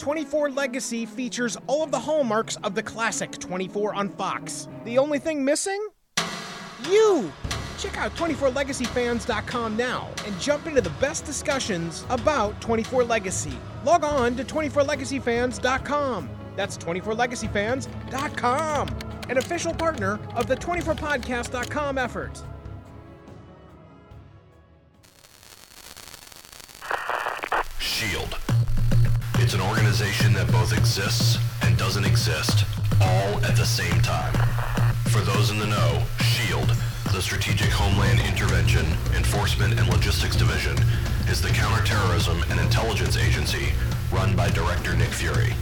24 Legacy features all of the hallmarks of the classic 24 on Fox. The only thing missing? You! Check out 24legacyfans.com now and jump into the best discussions about 24 Legacy. Log on to 24legacyfans.com. That's 24legacyfans.com, an official partner of the 24podcast.com effort. SHIELD. It's an organization that both exists and doesn't exist, all at the same time. For those in the know, SHIELD, the Strategic Homeland Intervention, Enforcement and Logistics Division, is the counterterrorism and intelligence agency run by Director Nick Fury.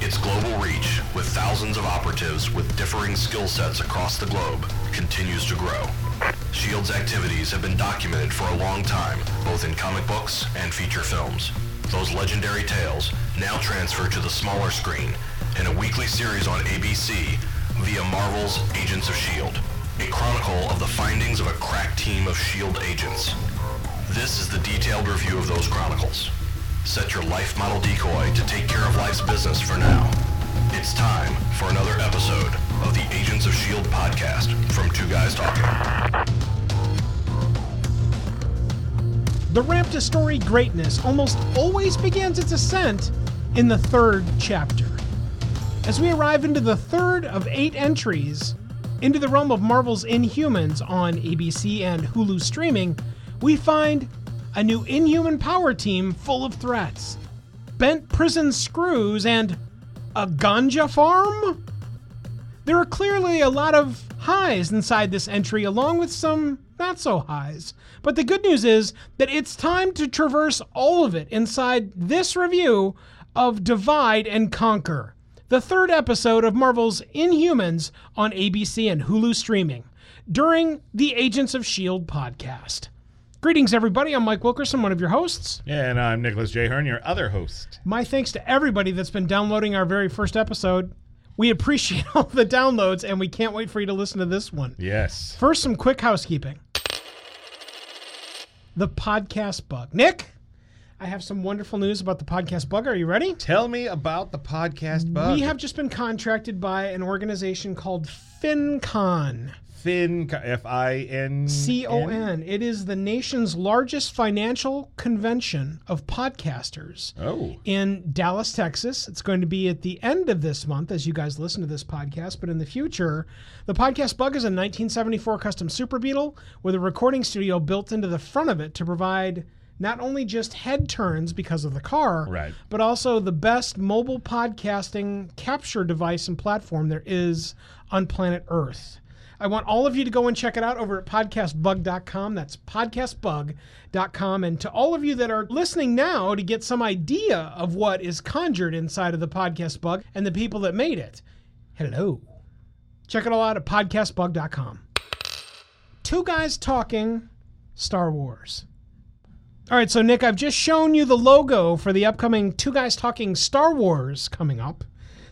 Its global reach, with thousands of operatives with differing skill sets across the globe, continues to grow. SHIELD's activities have been documented for a long time, both in comic books and feature films. Those legendary tales now transfer to the smaller screen in a weekly series on ABC via Marvel's Agents of S.H.I.E.L.D., a chronicle of the findings of a crack team of S.H.I.E.L.D. agents. This is the detailed review of those chronicles. Set your life model decoy to take care of life's business for now. It's time for another episode of the Agents of S.H.I.E.L.D. podcast from Two Guys Talking. The ramp to story greatness almost always begins its ascent in the third chapter. As we arrive into the third of eight entries into the realm of Marvel's Inhumans on ABC and Hulu streaming, we find a new Inhuman power team full of threats, bent prison screws, and a ganja farm? There are clearly a lot of highs inside this entry, along with some not so highs. But the good news is that it's time to traverse all of it inside this review of Divide and Conquer, the third episode of Marvel's Inhumans on ABC and Hulu streaming during the Agents of S.H.I.E.L.D. podcast. Greetings, everybody. I'm Mike Wilkerson, one of your hosts. And I'm Nicholas J. Hearn, your other host. My thanks to everybody that's been downloading our very first episode. We appreciate all the downloads, and we can't wait for you to listen to this one. Yes. First, some quick housekeeping. The podcast bug. Nick, I have some wonderful news about the podcast bug. Are you ready? Tell me about the podcast bug. We have just been contracted by an organization called FinCon. Fin, F I N C O N. It is the nation's largest financial convention of podcasters Oh. in Dallas, Texas. It's going to be at the end of this month as you guys listen to this podcast, but in the future, the podcast bug is a 1974 custom Super Beetle with a recording studio built into the front of it to provide not only just head turns because of the car, Right. but also the best mobile podcasting capture device and platform there is on planet Earth. I want all of you to go and check it out over at podcastbug.com. That's podcastbug.com. And to all of you that are listening now to get some idea of what is conjured inside of the podcast bug and the people that made it, hello. Check it all out at podcastbug.com. Two guys talking Star Wars. All right, so Nick, I've just shown you the logo for the upcoming Two Guys Talking Star Wars coming up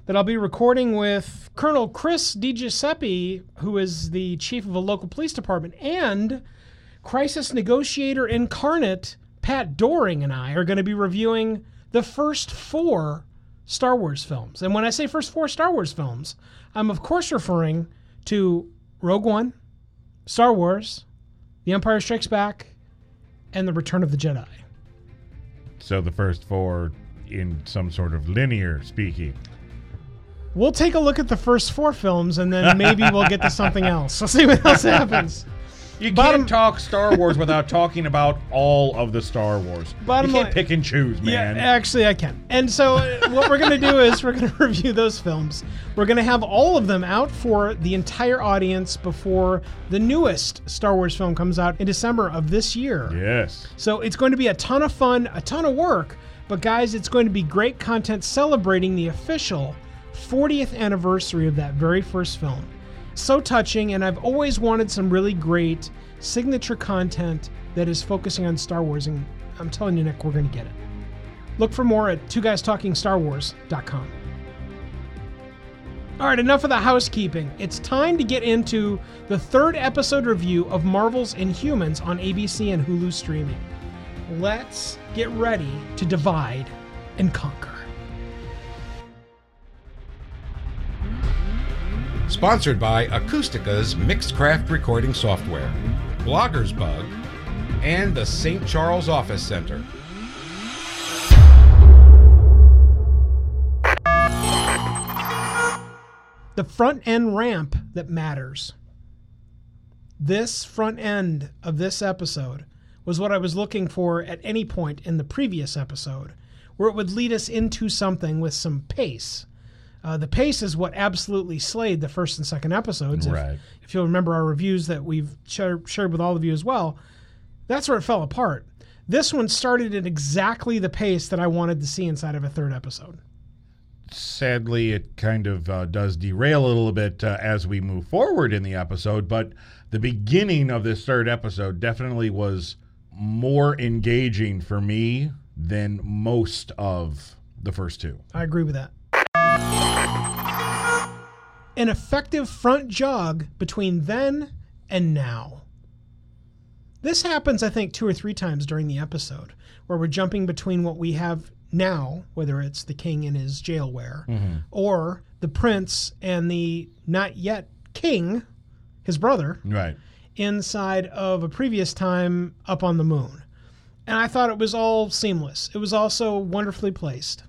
that I'll be recording with Colonel Chris DiGiuseppe, who is the chief of a local police department, and crisis negotiator incarnate Pat Doring and I are going to be reviewing the first four Star Wars films. And when I say first four Star Wars films, I'm of course referring to Rogue One, Star Wars, The Empire Strikes Back, and The Return of the Jedi. So the first four in some sort of linear speaking. We'll take a look at the first four films and then maybe we'll get to something else. We'll see what else happens. You Bottom- can't talk Star Wars without talking about all of the Star Wars. Bottom you can't line- pick and choose, man. Yeah, actually, I can. And so, uh, what we're going to do is we're going to review those films. We're going to have all of them out for the entire audience before the newest Star Wars film comes out in December of this year. yes. So, it's going to be a ton of fun, a ton of work. But, guys, it's going to be great content celebrating the official 40th anniversary of that very first film. So touching, and I've always wanted some really great signature content that is focusing on Star Wars, and I'm telling you, Nick, we're going to get it. Look for more at two guys talking Star Wars.com. All right, enough of the housekeeping. It's time to get into the third episode review of Marvel's Inhumans on ABC and Hulu streaming. Let's get ready to divide and conquer. Sponsored by Acoustica's Mixcraft Recording Software, Bloggers Bug, and the St. Charles Office Center. the front end ramp that matters. This front end of this episode was what I was looking for at any point in the previous episode, where it would lead us into something with some pace. Uh, the pace is what absolutely slayed the first and second episodes. If- Right. If, you'll remember our reviews that we've share, shared with all of you as well, that's where it fell apart. This one started at exactly the pace that I wanted to see inside of a third episode. sadly, it kind of uh, does derail a little bit uh, as we move forward in the episode. But the beginning of this third episode definitely was more engaging for me than most of the first two. I agree with that. An effective front jog between then and now. This happens, I think, two or three times during the episode, where we're jumping between what we have now, whether it's the king and his jailware, mm-hmm. or the prince and the not yet king, his brother, Right. inside of a previous time up on the moon. And I thought it was all seamless. It was also wonderfully placed.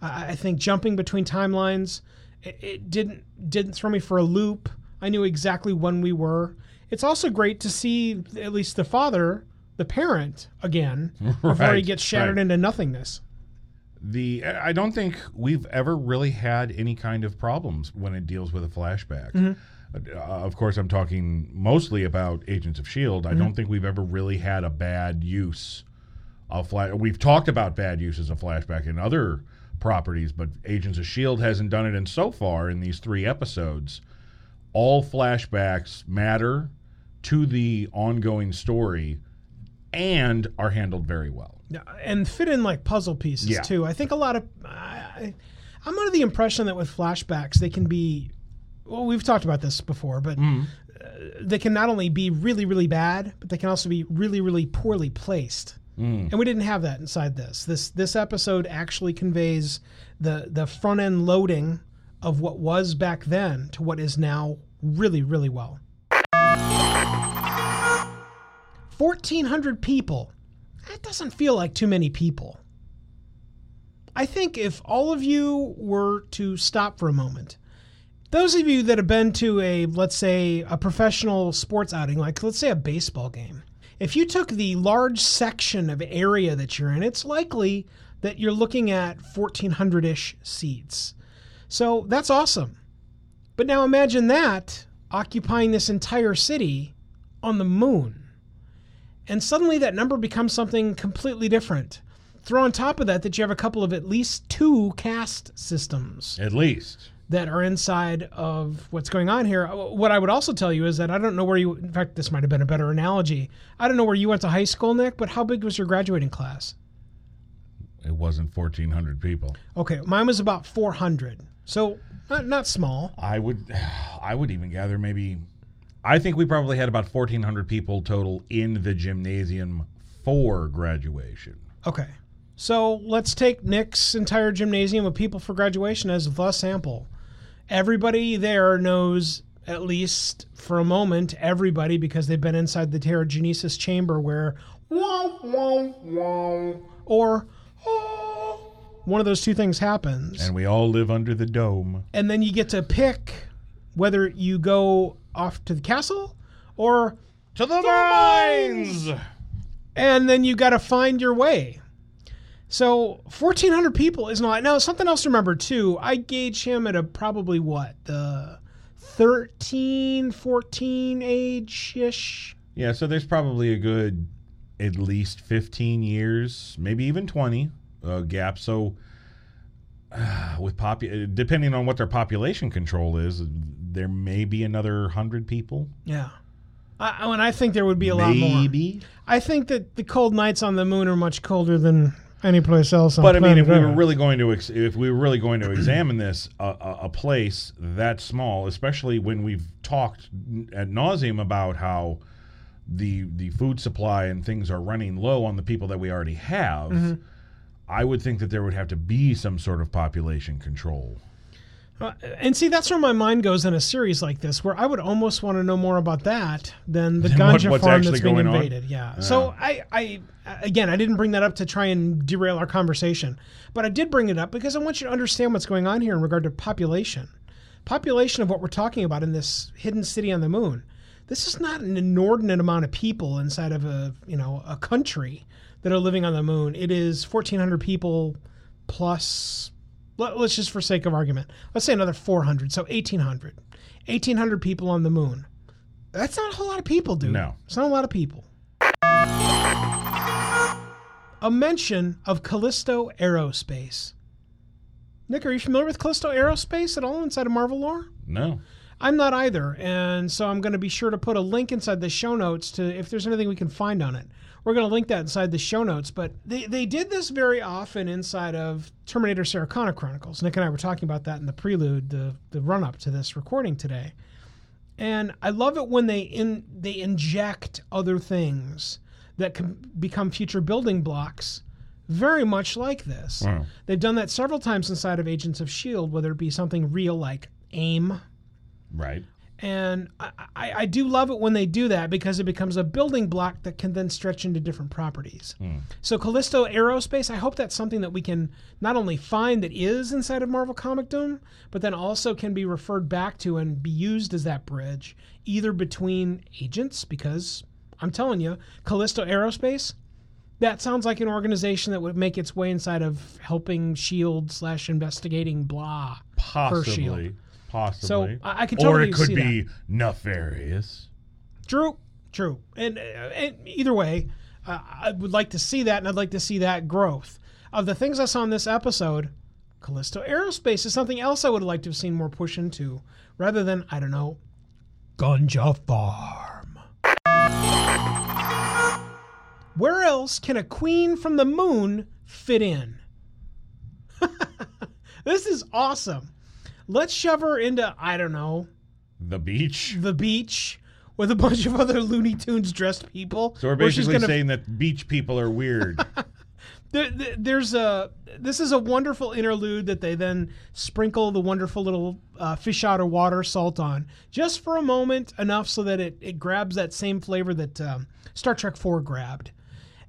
I, I think jumping between timelines, it, it didn't didn't throw me for a loop. I knew exactly when we were. It's also great to see at least the father, the parent, again before he gets shattered right. into nothingness. The I don't think we've ever really had any kind of problems when it deals with a flashback. Uh, of course, I'm talking mostly about Agents of Shield. I don't think we've ever really had a bad use of flash. We've talked about bad uses of flashback in other properties, but Agents of Shield hasn't done it. And so far in these three episodes, all flashbacks matter to the ongoing story and are handled very well. And fit in like puzzle pieces Yeah. too. I think a lot of I, I'm under the impression that with flashbacks they can be. Well, we've talked about this before, but uh, they can not only be really really bad, but they can also be really really poorly placed. Mm. And we didn't have that inside this. This this episode actually conveys the the front end loading of what was back then to what is now really really well. 1400 people that doesn't feel like too many people. I think if all of you were to stop for a moment, those of you that have been to a, let's say, a professional sports outing, like let's say a baseball game, if you took the large section of area that you're in, it's likely that you're looking at 1,400 ish seats. So that's awesome. But now imagine that occupying this entire city on the moon and suddenly that number becomes something completely different. Throw on top of that that you have a couple of at least two caste systems At least. That are inside of what's going on here. Uh, what I would also tell you is that I don't know where you, in fact, this might have been a better analogy. I don't know where you went to high school, Nick, but how big was your graduating class? It wasn't 1,400 people. Okay, mine was about 400. So not, not small. I would, I would even gather maybe. I think we probably had about 1,400 people total in the gymnasium for graduation. Okay. So let's take Nick's entire gymnasium of people for graduation as the sample. Everybody there knows, at least for a moment, everybody because they've been inside the Terrigenesis chamber where wow, wow, wow, or oh, one of those two things happens. And we all live under the dome. and then you get to pick whether you go off to the castle or To the mines! and then you got to find your way. So 1,400 people is not. Now, something else to remember too, I gauge him at a probably what, the 13, 14 age ish? Yeah, so there's probably a good at least 15 years, maybe even 20 uh, gap. So uh, with popu- depending on what their population control is, there may be another 100 people. Yeah. I, and I think there would be a lot more. Maybe. I think that the cold nights on the moon are much colder than any place else on But I mean, if we were Earth. really going to ex- if we were really going to examine this, a, a, a place that small, especially when we've talked at nauseum about how the the food supply and things are running low on the people that we already have, mm-hmm. I would think that there would have to be some sort of population control. Uh, and see, that's where my mind goes in a series like this, where I would almost want to know more about that than the what- ganja what's farm that's being going on? invaded. Yeah. So I, I, again, I didn't bring that up to try and derail our conversation, but I did bring it up because I want you to understand what's going on here in regard to population. Population of what we're talking about in this hidden city on the moon. This is not an inordinate amount of people inside of a, you know, a country that are living on the moon. It is 1,400 people plus let, us just for sake of argument let's say another 400 so 1800 1800 people on the moon that's not a whole lot of people dude No. it's not a lot of people a mention of callisto aerospace nick are you familiar with callisto aerospace at all inside of marvel lore No. I'm not either, and so I'm going to be sure to put a link inside the show notes to if there's anything we can find on it. We're going to link that inside the show notes, but they, they did this very often inside of Terminator Sarah Connor Chronicles. Nick and I were talking about that in the prelude, the the run up to this recording today. And I love it when they in they inject other things that can become future building blocks very much like this. Wow. They've done that several times inside of Agents of Shield, whether it be something real like AIM, Right. And I, I, I do love it when they do that because it becomes a building block that can then stretch into different properties. Hmm. So Callisto Aerospace, I hope that's something that we can not only find that is inside of Marvel Comicdom, but then also can be referred back to and be used as that bridge, either between agents, because I'm telling you, Callisto Aerospace, that sounds like an organization that would make its way inside of helping Shield slash investigating blah for Shield. Possibly. Possibly. I- I could or it could be nefarious. True, true. And, uh, and either way, uh, I would like to see that, and I'd like to see that growth. Of the things I saw in this episode, Callisto Aerospace is something else I would like to have seen more push into, rather than I don't know, Ganja Farm. Where else can a queen from the moon fit in? this is awesome. Let's shove her into I don't know The beach. the beach with a bunch of other Looney Tunes dressed people. So we're where she's basically gonna- saying that beach people are weird. there, there- there's a this is a wonderful interlude that they then sprinkle the wonderful little uh, fish out of water salt on just for a moment enough so that it, it grabs that same flavor that um, Star Trek 4 grabbed.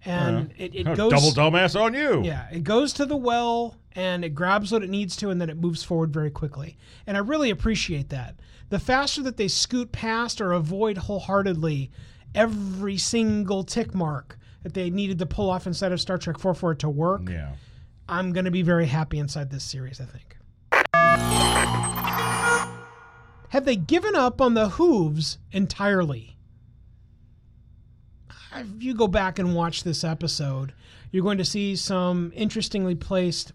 And it, it goes Double dumbass on you. Yeah, it goes to the well and it grabs what it needs to and then it moves forward very quickly. And I really appreciate that. The faster that they scoot past or avoid wholeheartedly every single tick mark that they needed to pull off inside of Star Trek 4 for it to work, Yeah. I'm going to be very happy inside this series, I think. Have they given up on the hooves entirely? If you go back and watch this episode, you're going to see some interestingly placed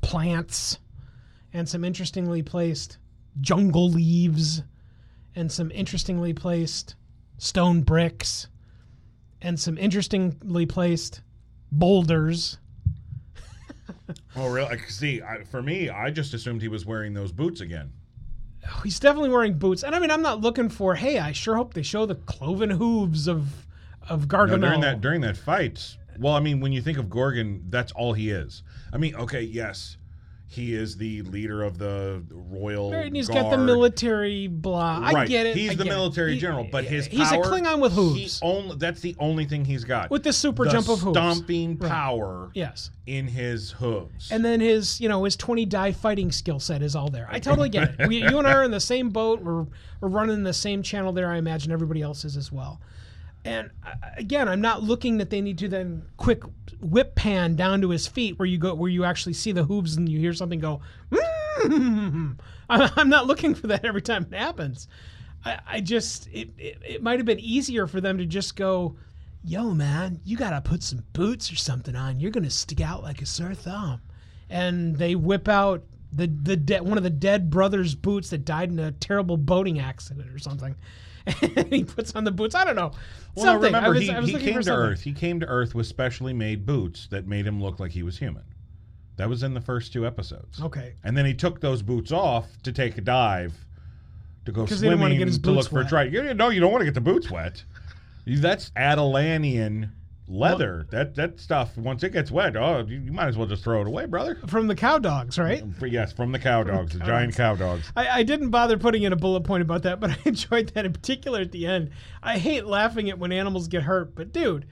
plants and some interestingly placed jungle leaves and some interestingly placed stone bricks and some interestingly placed boulders. Oh, really? See, I, for me, I just assumed he was wearing those boots again. Oh, He's definitely wearing boots. And I mean, I'm not looking for, hey, I sure hope they show the cloven hooves of of No, Gargamel. during that during that fight. Well, I mean, when you think of Gorgon, that's all he is. I mean, okay, yes, he is the leader of the royal. and he's guard. got the military blah. I right. get it. He's I the it. military He- general, but his he's power, a Klingon with hooves. only, that's the only thing he's got. With the super The jump of hooves. stomping Right. power Yes. in his hooves. And then his, you know, his 20 die fighting skill set is all there. I totally get it. We, you and I are in the same boat. We're, we're running the same channel there. I imagine everybody else is as well. And uh, again, I'm not looking that they need to then quick whip pan down to his feet where you go, where you actually see the hooves and you hear something go. "Mm." I'm not looking for that every time it happens. I, I just, it, it, it might have been easier for them to just go, yo, man, you got to put some boots or something on. You're to stick out like a sore thumb. And they whip out the, the de- one of the dead brother's boots that died in a terrible boating accident or something. And he puts on the boots. I don't know. well, something. remember, I was, he, I was he came to something. Earth. He came to Earth with specially made boots that made him look like he was human. That was in the first two episodes. Okay. And then he took those boots off to take a dive to go swimming his to look boots for a wet. dry. You, no, you don't want to get the boots wet. That's Adelanian leather. that that stuff once it gets wet, oh, you, you might as well just throw it away, brother. From the cow dogs, right? Yes, from the cow dogs, the giant cow dogs. I, I didn't bother putting in a bullet point about that, but I enjoyed that in particular at the end. I hate laughing at when animals get hurt, but dude,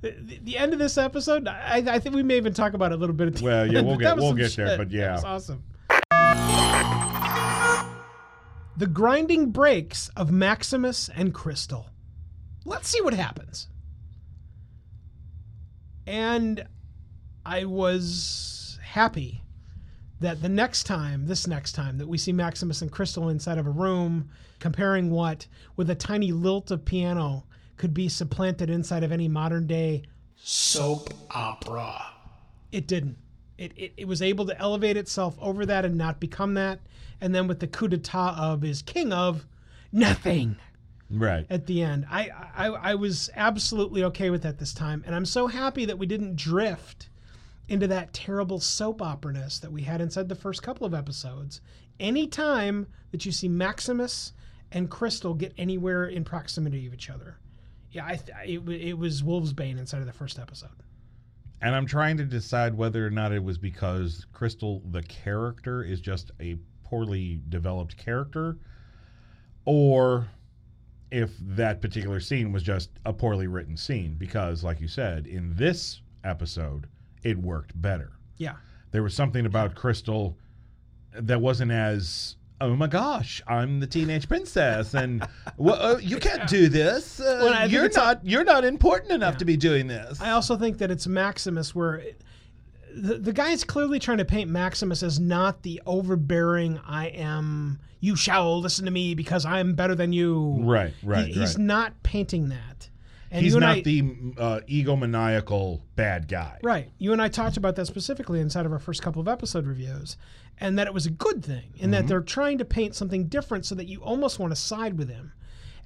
the, the, end of this episode, I, I think we may even talk about it a little bit at the Well, end. yeah, we'll get- we'll get there, shit. but That yeah. was awesome. The grinding brakes of Maximus and Crystal. Let's see what happens. And I was happy that the next time, this next time, that we see Maximus and Crystal inside of a room comparing what, with a tiny lilt of piano, could be supplanted inside of any modern day soap opera. It didn't. It, it, it was able to elevate itself over that and not become that. And then with the coup d'etat of is king of nothing Right. at the end. I, I I was absolutely okay with that this time, and I'm so happy that we didn't drift into that terrible soap opera-ness that we had inside the first couple of episodes. Anytime that you see Maximus and Crystal get anywhere in proximity of each other, yeah, I th- it, it was Wolf's Bane inside of the first episode. And I'm trying to decide whether or not it was because Crystal, the character, is just a poorly developed character, or if that particular scene was just a poorly written scene. Because, like you said, in this episode, it worked better. Yeah, There was something about Crystal that wasn't as. Oh my gosh! I'm the teenage princess, and well, uh, you can't do this. Uh, Well, you're it's a- not. you're not important enough to be doing this. I also think that it's Maximus where it, the, the guy is clearly trying to paint Maximus as not the overbearing I am you shall listen to me because I'm better than you. Right, right, He- he's right. not painting that. And He's not I, the uh, egomaniacal bad guy. Right. You and I talked about that specifically inside of our first couple of episode reviews, and that it was a good thing, and that they're trying to paint something different so that you almost want to side with him,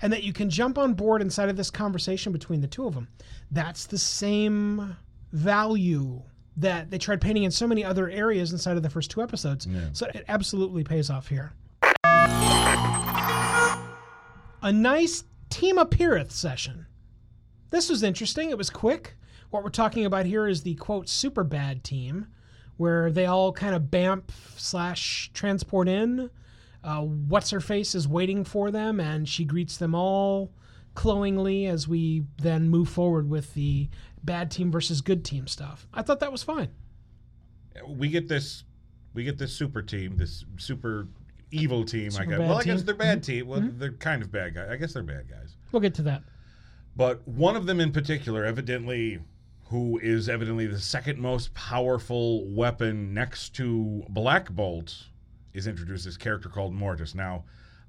and that you can jump on board inside of this conversation between the two of them. That's the same value that they tried painting in so many other areas inside of the first two episodes. So it absolutely pays off here. A nice team appearance session. This was interesting. It was quick. What we're talking about here is the quote super bad team, where they all kind of bamf slash transport in. Uh, What's her face is waiting for them, and she greets them all cloyingly as we then move forward with the bad team versus good team stuff. I thought that was fine. We get this. We get this super team. This super evil team. I guess. Well, I team. Mm-hmm. guess they're bad team. Well, they're kind of bad guys. I guess they're bad guys. We'll get to that. But one of them in particular, evidently, who is evidently the second most powerful weapon next to Black Bolt, is introduced this character called Mortis. Now,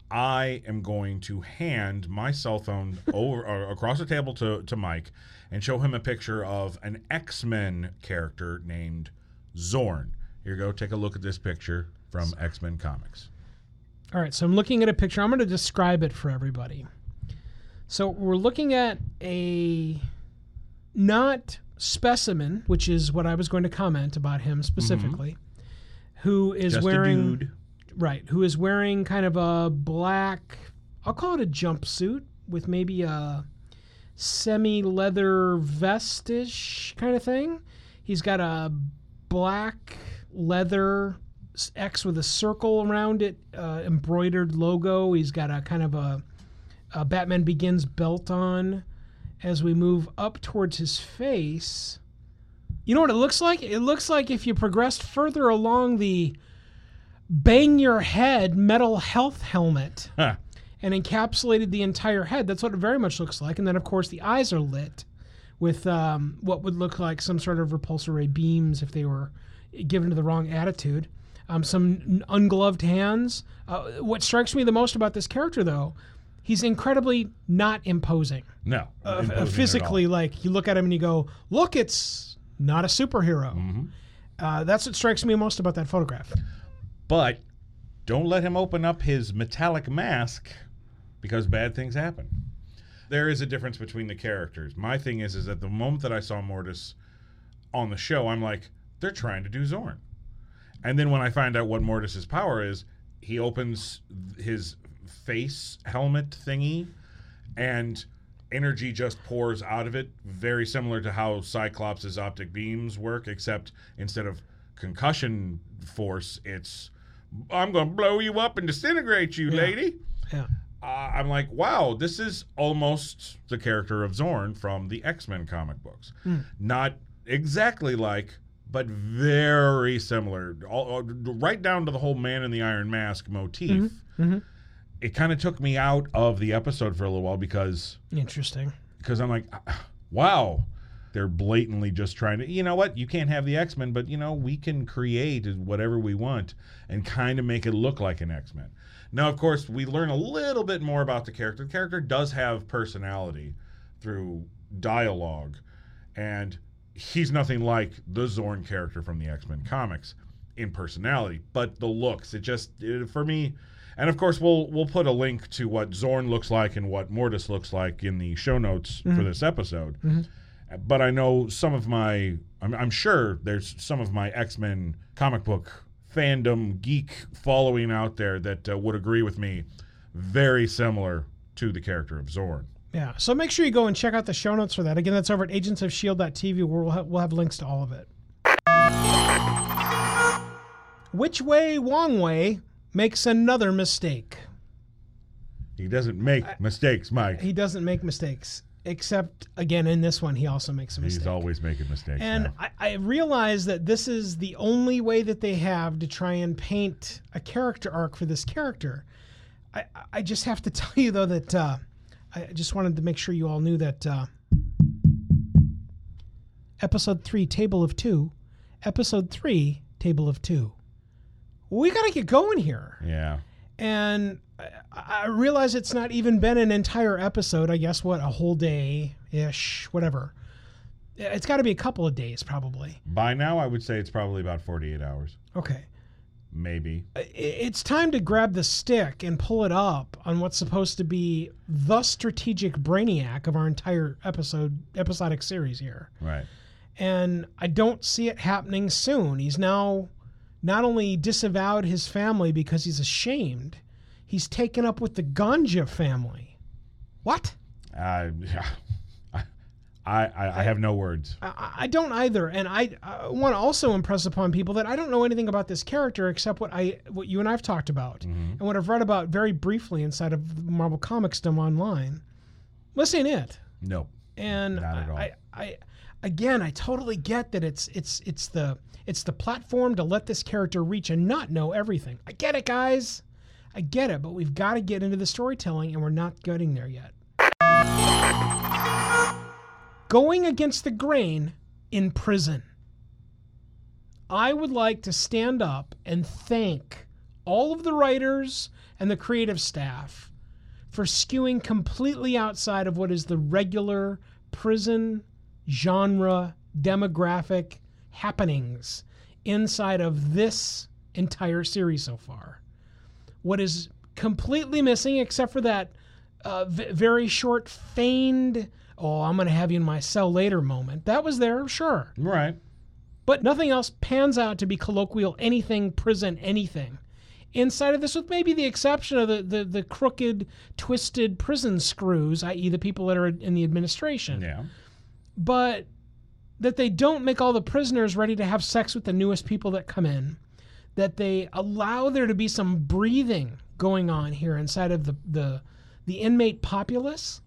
I am going to hand my cell phone over uh, across the table to, to Mike and show him a picture of an X Men character named Zorn. Here you go. Take a look at this picture from X Men Comics. All right, so I'm looking at a picture. I'm going to describe it for everybody. So we're looking at a not specimen, which is what I was going to comment about him specifically, who is Just wearing. Right, who is wearing kind of a black, I'll call it a jumpsuit with maybe a semi-leather vestish kind of thing. He's got a black leather X with a circle around it, uh, embroidered logo. He's got a kind of a, a Batman Begins belt on. As we move up towards his face, you know what it looks like? It looks like if you progressed further along the bang your head metal health helmet Huh. and encapsulated the entire head. That's what it very much looks like. And then, of course, the eyes are lit with um, what would look like some sort of repulsor ray beams if they were given to the wrong attitude. Um, some ungloved hands. Uh, what strikes me the most about this character, though, he's incredibly not imposing. No. Uh, imposing physically, like you look at him and you go, "Look, it's not a superhero." Mm-hmm. Uh, that's what strikes me most about that photograph. But don't let him open up his metallic mask because bad things happen. There is a difference between the characters. My thing is, is that the moment that I saw Mortis on the show, I'm like, they're trying to do Zorn. And then when I find out what Mortis's power is, he opens his face helmet thingy, and energy just pours out of it, very similar to how Cyclops' optic beams work, except instead of concussion force, it's I'm going to blow you up and disintegrate you, lady. Yeah. Uh, I'm like, wow, this is almost the character of Zorn from the X Men comic books. Hmm. Not exactly like, but very similar, all, right down to the whole Man in the Iron Mask motif. Mm-hmm. Mm-hmm. It kind of took me out of the episode for a little while because Interesting. because I'm like, ah, wow, they're blatantly just trying to, you know what, you can't have the X Men, but you know, we can create whatever we want and kind of make it look like an X Men. Now, of course, we learn a little bit more about the character. The character does have personality through dialogue, and he's nothing like the Zorn character from the X Men comics in personality, but the looks, it just, it, for me, and of course, we'll we'll put a link to what Zorn looks like and what Mortis looks like in the show notes for mm-hmm. this episode. Mm-hmm. But I know some of my, I'm, I'm sure there's some of my X Men comic book fandom geek following out there that uh, would agree with me. Very similar to the character of Zorn. Yeah. So make sure you go and check out the show notes for that. Again, that's over at agentsofshield.tv where we'll have, we'll have links to all of it. Which way Wong Wei makes another mistake? He doesn't make mistakes, Mike. He doesn't make mistakes, except again in this one, he also makes a mistake. He's always making mistakes. And. I, I realize that this is the only way that they have to try and paint a character arc for this character. I, I just have to tell you though that uh, I just wanted to make sure you all knew that uh, episode three, table of two, episode three, table of two. We got to get going here yeah. and I, I realize it's not even been an entire episode. I guess what a whole day ish, whatever. It's got to be a couple of days, probably. By now, I would say it's probably about 48 hours. Okay, Maybe. It's time to grab the stick and pull it up on what's supposed to be the strategic brainiac of our entire episode episodic series here. Right. and I don't see it happening soon. He's now not only disavowed his family because he's ashamed, he's taken up with the Ganja family. What? Uh, I, I, I have no words. I, I don't either, and I, I want to also impress upon people that I don't know anything about this character except what I, what you and I've talked about, and what I've read about very briefly inside of Marvel Comicsdom online. This ain't it. Nope. and Not at all. I, I again I totally get that it's it's it's the it's the platform to let this character reach and not know everything. I get it, guys. I get it, but we've got to get into the storytelling and we're not getting there yet. Going against the grain in prison. I would like to stand up and thank all of the writers and the creative staff for skewing completely outside of what is the regular prison genre demographic happenings inside of this entire series so far. What is completely missing, except for that uh, v- very short, feigned, oh, I'm going to have you in my cell later moment, that was there, sure. Right. But nothing else pans out to be colloquial anything, prison, anything. Inside of this, with maybe the exception of the, the, the crooked, twisted prison screws, i.e., the people that are in the administration. Yeah. But that they don't make all the prisoners ready to have sex with the newest people that come in. That they allow there to be some breathing going on here inside of the, the, the inmate populace.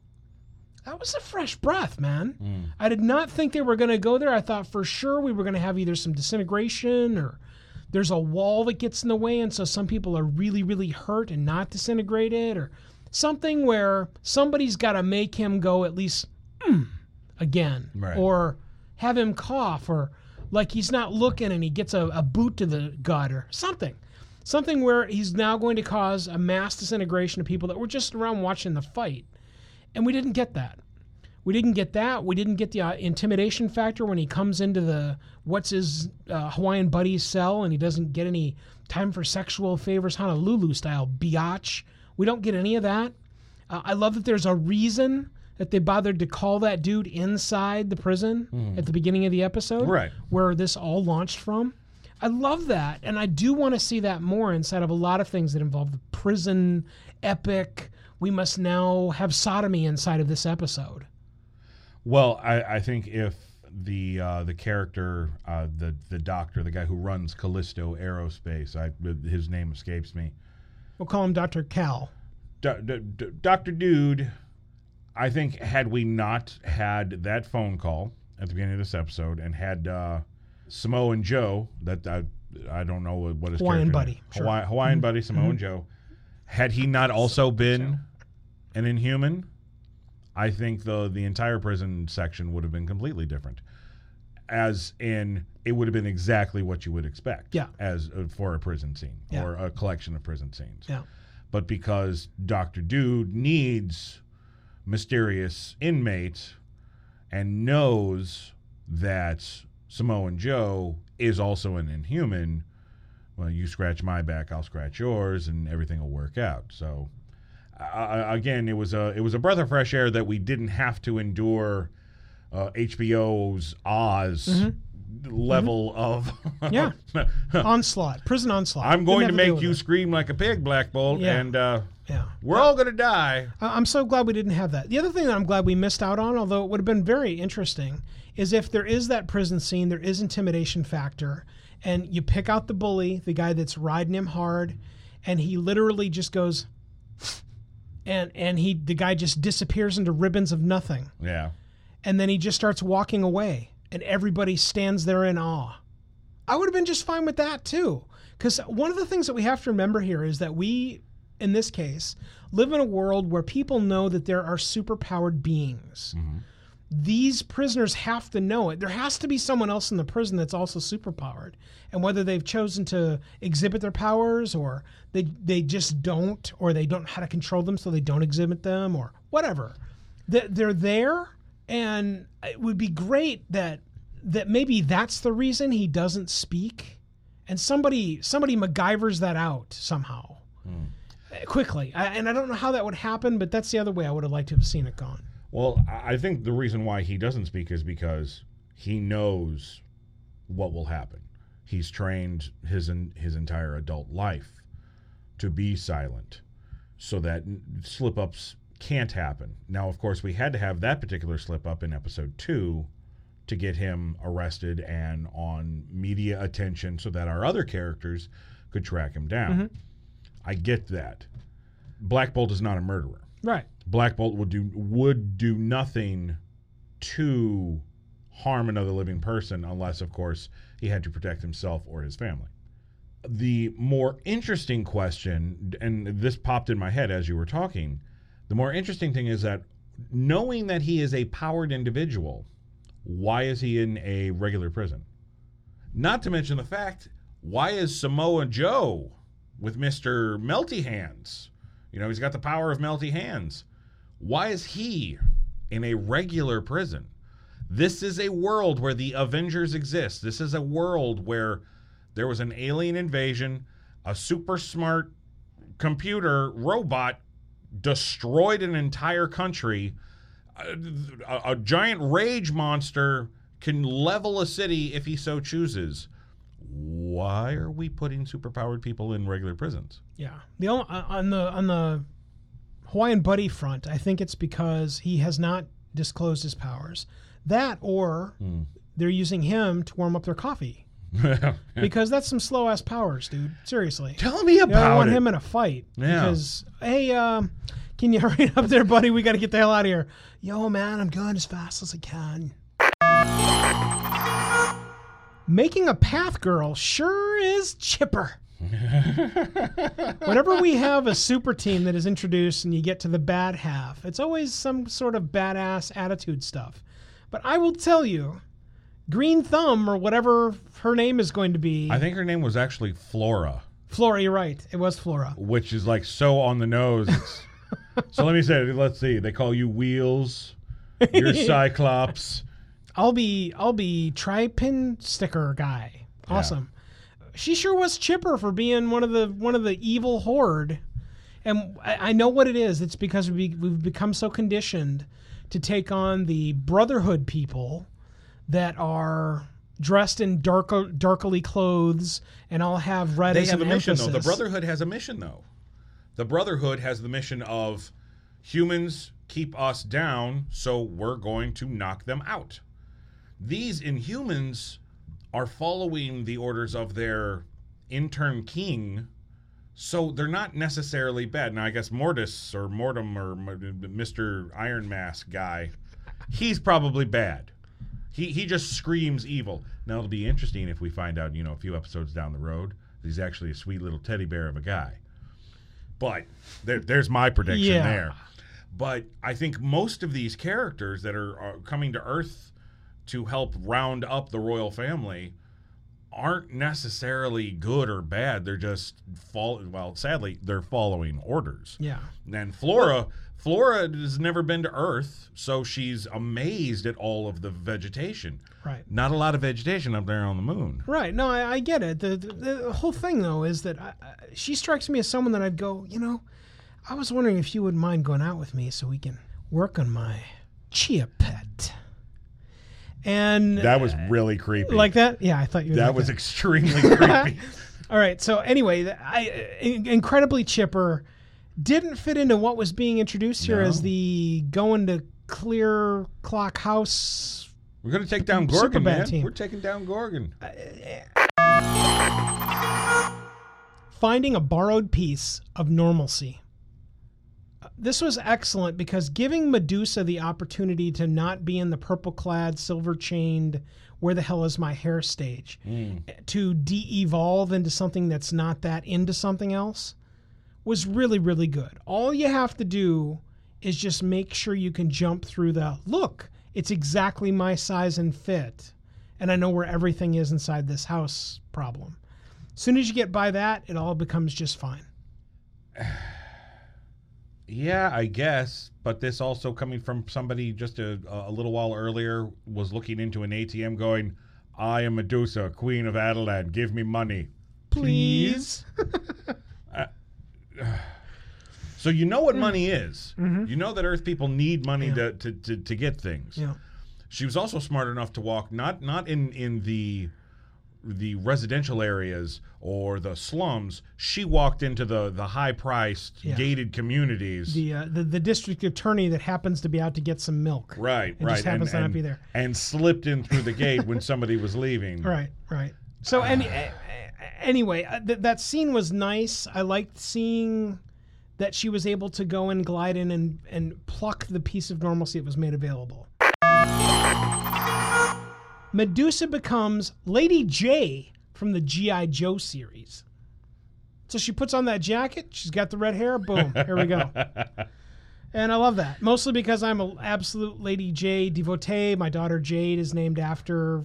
That was a fresh breath, man. I did not think they were going to go there. I thought for sure we were going to have either some disintegration or there's a wall that gets in the way, and so some people are really, really hurt and not disintegrated, or something where somebody's got to make him go at least "Hmm," again, Right. or have him cough, or like he's not looking and he gets a, a boot to the gut, or something. Something where he's now going to cause a mass disintegration of people that were just around watching the fight. And we didn't get that. We didn't get that. We didn't get the uh, intimidation factor when he comes into the what's his uh, Hawaiian buddy's cell and he doesn't get any time for sexual favors, Honolulu style biatch. We don't get any of that. Uh, I love that there's a reason that they bothered to call that dude inside the prison at the beginning of the episode, Right. Where this all launched from. I love that, and I do want to see that more inside of a lot of things that involve the prison epic we must now have sodomy inside of this episode. Well, I, I think if the uh, the character, uh, the the doctor, the guy who runs Callisto Aerospace, I his name escapes me. We'll call him Dr. Cal. D- D- D- Doctor Dude, I think had we not had that phone call at the beginning of this episode and had uh, Samoan Joe, that I, I don't know what what his Hawaiian buddy, sure. Hawaii, Hawaiian buddy Samoan Joe, had he not also been an Inhuman, I think the the entire prison section would have been completely different. As in, it would have been exactly what you would expect. Yeah. As uh, for a prison scene Yeah. or a collection of prison scenes. Yeah. But because Doctor Dude needs mysterious inmate and knows that Samoan Joe is also an Inhuman, well, you scratch my back, I'll scratch yours, and everything will work out. So uh, again, it was a it was a breath of fresh air that we didn't have to endure uh, HBO's Oz level of Yeah. onslaught, prison onslaught. I'm going to Didn't have deal make you scream like a pig, Black Bolt, Yeah. and uh, Yeah. we're all going to die. I'm so glad we didn't have that. The other thing that I'm glad we missed out on, although it would have been very interesting, is if there is that prison scene, there is intimidation factor, and you pick out the bully, the guy that's riding him hard, and he literally just goes, and and he the guy just disappears into ribbons of nothing, Yeah. and then he just starts walking away, and everybody stands there in awe. I would have been just fine with that too. Because one of the things that we have to remember here is that we, in this case, live in a world where people know that there are superpowered beings. These prisoners have to know it. There has to be someone else in the prison that's also superpowered. And whether they've chosen to exhibit their powers or they, they just don't, or they don't know how to control them so they don't exhibit them, or whatever. They- They're there, and it would be great that that maybe that's the reason he doesn't speak and somebody somebody MacGyver's that out somehow Uh, quickly. I, and I don't know how that would happen, but that's the other way I would have liked to have seen it gone. Well, I I think the reason why he doesn't speak is because he knows what will happen. He's trained his his entire adult life to be silent, so that slip ups can't happen. Now, of course, we had to have that particular slip up in episode two to get him arrested and on media attention, so that our other characters could track him down. Mm-hmm. I get that. Black Bolt is not a murderer. Right. Black Bolt would do would do nothing to harm another living person unless of course he had to protect himself or his family. The more interesting question and this popped in my head as you were talking, the more interesting thing is that knowing that he is a powered individual, why is he in a regular prison? Not to mention the fact, why is Samoa Joe with Mr. Melty Hands? You know, he's got the power of melty hands. Why is he in a regular prison? This is a world where the Avengers exist. This is a world where there was an alien invasion, a super smart computer robot destroyed an entire country. A, a- a giant rage monster can level a city if he so chooses. Why are we putting superpowered people in regular prisons? Yeah. The only, uh, on the on the Hawaiian buddy front, I think it's because he has not disclosed his powers. That or they're using him to warm up their coffee. because that's some slow ass powers, dude. Seriously. Tell me about I want it. him in a fight. Yeah. Because hey, um, can you hurry up there, buddy? We got to get the hell out of here. Yo, man, I'm going as fast as I can. Making a path girl sure is chipper. Whenever we have a super team that is introduced and you get to the bad half, it's always some sort of badass attitude stuff. But I will tell you, Green Thumb or whatever her name is going to be, I think her name was actually Flora, Flora, you're right. It was Flora. which is like so on the nose. So let me say, let's see. They call you Wheels. You're Cyclops. I'll be I'll be tripin sticker guy. Awesome. She sure was chipper for being one of the one of the evil horde. And I, I know what it is. It's because we, we've become so conditioned to take on the brotherhood people that are dressed in dark, darkly clothes and all have red They have a an mission, though. The. Brotherhood has a mission, though. The Brotherhood has the mission of Humans keep us down, so we're going to knock them out. These Inhumans are following the orders of their intern king, so they're not necessarily bad. Now, I guess Mortis or Mortem or Mr. Iron Mask guy, he's probably bad. He he just screams evil. Now it'll be interesting if we find out, you know, a few episodes down the road, he's actually a sweet little teddy bear of a guy. But there, there's my prediction Yeah. there. But I think most of these characters that are, are coming to Earth to help round up the royal family aren't necessarily good or bad. They're just fall. Well, sadly, they're following orders. Yeah. And Flora, Flora has never been to Earth, so she's amazed at all of the vegetation. Right. Not a lot of vegetation up there on the moon. Right. No, I, I get it. The, the the whole thing though is that I, I, she strikes me as someone that I'd go, you know, I was wondering if you wouldn't mind going out with me so we can work on my chia pet. And That was really creepy. like that? Yeah, I thought you. that like was extremely creepy. All right. So anyway, I incredibly chipper didn't fit into what was being introduced here No. as the going to clear clock house. We're gonna take down Gorgon, man. team. We're taking down Gorgon. Finding a borrowed piece of normalcy. This was excellent because giving Medusa the opportunity to not be in the purple clad, silver chained, where the hell is my hair stage, hmm. to de evolve into something that's not that into something else was really, really good. All you have to do is just make sure you can jump through the look, it's exactly my size and fit, and I know where everything is inside this house problem. As soon as you get by that, it all becomes just fine. Yeah, I guess. But this also coming from somebody just a, a little while earlier was looking into an ATM going, I am Medusa, Queen of Attilan. Give me money. Please. Uh, so you know what mm. money is. Mm-hmm. You know that Earth people need money to, to, to, to get things. Yeah. She was also smart enough to walk not not in in the the residential areas or the slums. She walked into the the high priced Yeah. gated communities. The, uh, the the district attorney that happens to be out to get some milk. right, It right, just happens to not be there. and slipped in through the gate when somebody was leaving. Right, right. So any, a- a- anyway, uh, th- that scene was nice. I liked seeing that she was able to go and glide in and, and pluck the piece of normalcy that was made available. Medusa becomes Lady Jaye from the G.I. Joe series. So she puts on that jacket, she's got the red hair, boom, here we go. And I love that, mostly because I'm an absolute Lady Jaye devotee. My daughter Jade is named after,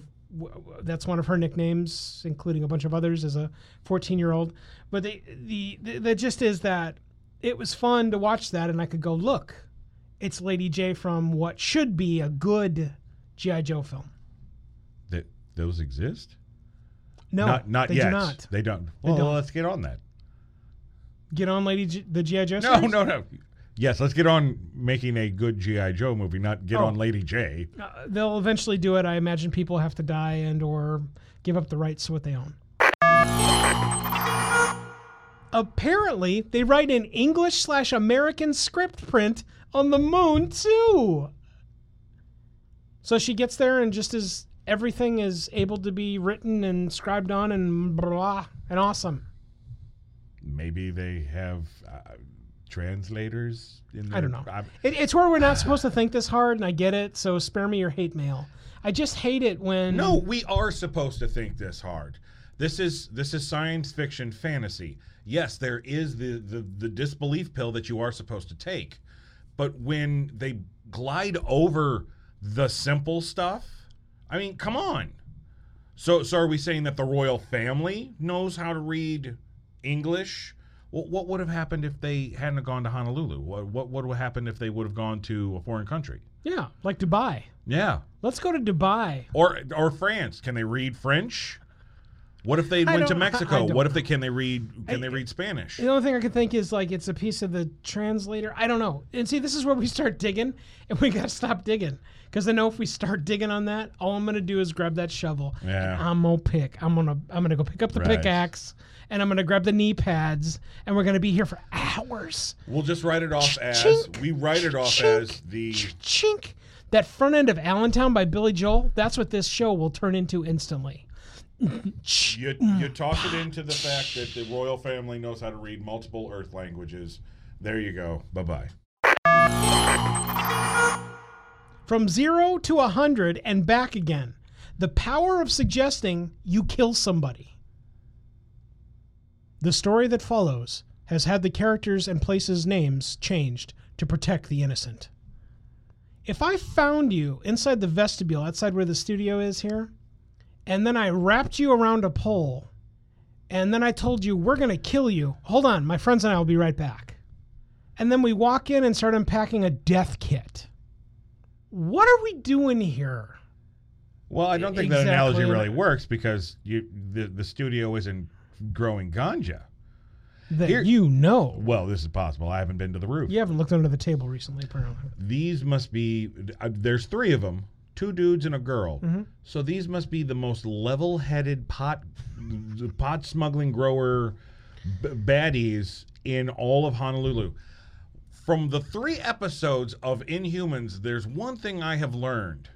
that's one of her nicknames, including a bunch of others as a 14 year old. But the, the, the, the gist is that it was fun to watch that, and I could go, look, it's Lady Jaye from what should be a good G.I. Joe film. Those exist? No, not not they yet. do not. They don't. Well, don't. let's get on that. Get on Lady Jaye- the G.I. Joe No, series? no, no. Yes, let's get on making a good GI Joe movie, not get Oh. on Lady Jaye. Uh, they'll eventually do it. I imagine people have to die and or give up the rights to what they own. Apparently, they write in English slash American script print on the moon too. So she gets there and just as everything is able to be written and scribed on and blah and awesome. Maybe they have uh, translators in there. I don't know. It, it's where we're not supposed to think this hard, and I get it. So spare me your hate mail. I just hate it when No, we are supposed to think this hard. This is this is science fiction fantasy. Yes, there is the, the the disbelief pill that you are supposed to take. But when they glide over the simple stuff, I mean, come on. So so are we saying that the royal family knows how to read English? What, what would have happened if they hadn't gone to Honolulu? What, what would have happened if they would have gone to a foreign country? yeah, like Dubai. Yeah. Let's go to Dubai. Or or France. Can they read French? What if they I went to don't- I- I Mexico? don't What if they can they read can they read Spanish? The only thing I could think is like it's a piece of the translator. I don't know. And see, this is where we start digging, and we gotta stop digging because I know if we start digging on that, all I'm gonna do is grab that shovel. Yeah. and I'm gonna pick. I'm gonna I'm gonna go pick up the Right. pickaxe, and I'm gonna grab the knee pads, and we're gonna be here for hours. We'll just write it off as Chink, we write it off chink, as the Chink. That front end of Allentown by Billy Joel. That's what this show will turn into instantly. you, you toss it into the fact that the royal family knows how to read multiple earth languages. There you go. Bye bye. From zero to a hundred and back again. The power of suggesting you kill somebody. The story that follows has had the characters and places' names changed to protect the innocent. If I found you inside the vestibule outside where the studio is here, and then I wrapped you around a pole, and then I told you, we're going to kill you. Hold on, my friends and I will be right back. And then we walk in and start unpacking a death kit. What are we doing here? Well, I don't think that analogy really works because you the, the studio isn't growing ganja. That Here- you know. Well, this is possible. I haven't been to the roof. You haven't looked under the table recently, apparently. These must be. Uh, there's three of them, two dudes and a girl. Mm-hmm. So these must be the most level-headed pot pot smuggling grower b- baddies in all of Honolulu. From the three episodes of Inhumans, there's one thing I have learned: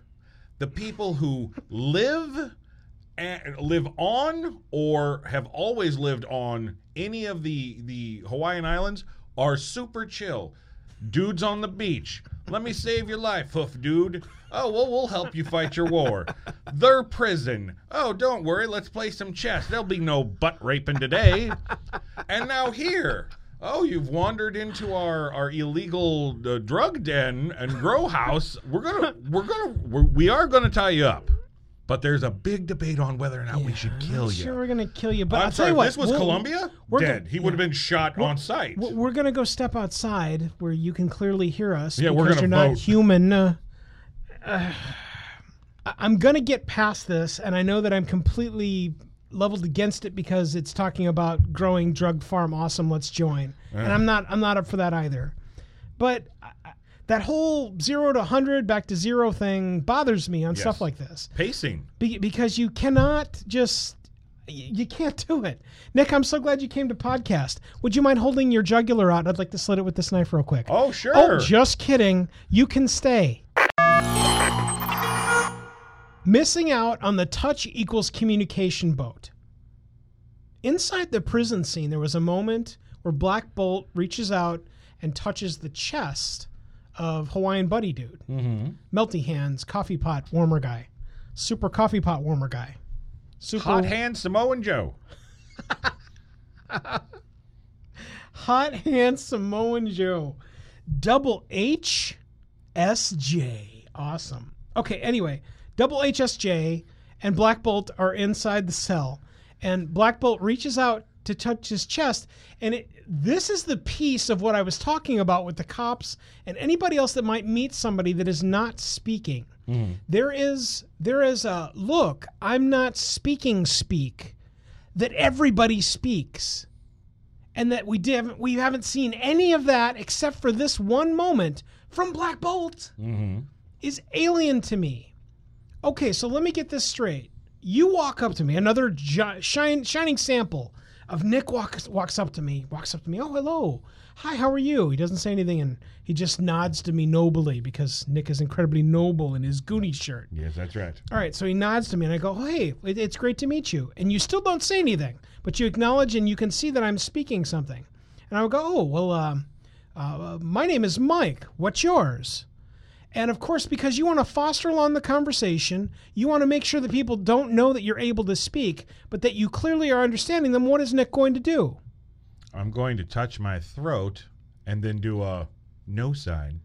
the people who live and live on or have always lived on any of the the Hawaiian islands are super chill. Dudes on the beach. Let me save your life, hoof dude. Oh, well, we'll help you fight your war. Their prison. Oh, don't worry. Let's play some chess. There'll be no butt raping today. And now here. Oh, you've wandered into our our illegal uh, drug den and grow house. We're gonna we're gonna we're, we are gonna tie you up. But there's a big debate on whether or not we should kill you. Sure, we're gonna kill you, but I'm I'll tell sorry, you what. this was we'll- Columbia? we're Dead. gonna- he would have been shot on site. We're we're gonna go step outside where you can clearly hear us. Yeah, we're because gonna you're not human. Uh, uh, I'm gonna get past this, and I know that I'm completely leveled against it because it's talking about growing drug farm. Awesome, let's join. And I'm not. I'm not up for that either. But that whole zero to hundred back to zero thing bothers me on stuff like this. Pacing. Be- because you cannot just you can't do it. Nick, I'm so glad you came to podcast. Would you mind holding your jugular out? I'd like to slit it with this knife real quick. Oh, oh sure. Oh, just kidding. You can stay. Missing out on the touch equals communication boat. Inside the prison scene, there was a moment where Black Bolt reaches out and touches the chest of Hawaiian Buddy Dude. Mm-hmm. Melty hands, coffee pot warmer guy, super coffee pot warmer guy, super Hot hand Samoan Joe. hot hand Samoan Joe, double H S J. Awesome. Okay, anyway, double HSJ and Black Bolt are inside the cell, and Black Bolt reaches out to touch his chest, and it, this is the piece of what I was talking about with the cops and anybody else that might meet somebody that is not speaking. Mm-hmm. There is there is a look. I'm not speaking. Speak that everybody speaks and that we did we haven't seen any of that except for this one moment from Black Bolt mm-hmm. is alien to me. Okay, so let me get this straight. You walk up to me, another gi- shine, shining sample of Nick walks walks up to me, walks up to me. Oh, hello, hi, how are you? He doesn't say anything, and he just nods to me nobly because Nick is incredibly noble in his Goonies shirt. Yes, that's right. All right, so he nods to me, and I go, oh, "Hey, it- it's great to meet you." And you still don't say anything, but you acknowledge, and you can see that I'm speaking something. And I would go, "Oh, well, um, uh, my name is Mike. What's yours?" And of course, because you want to foster along the conversation, you want to make sure that people don't know that you're able to speak, but that you clearly are understanding them. What is Nick going to do? I'm going to touch my throat and then do a no sign,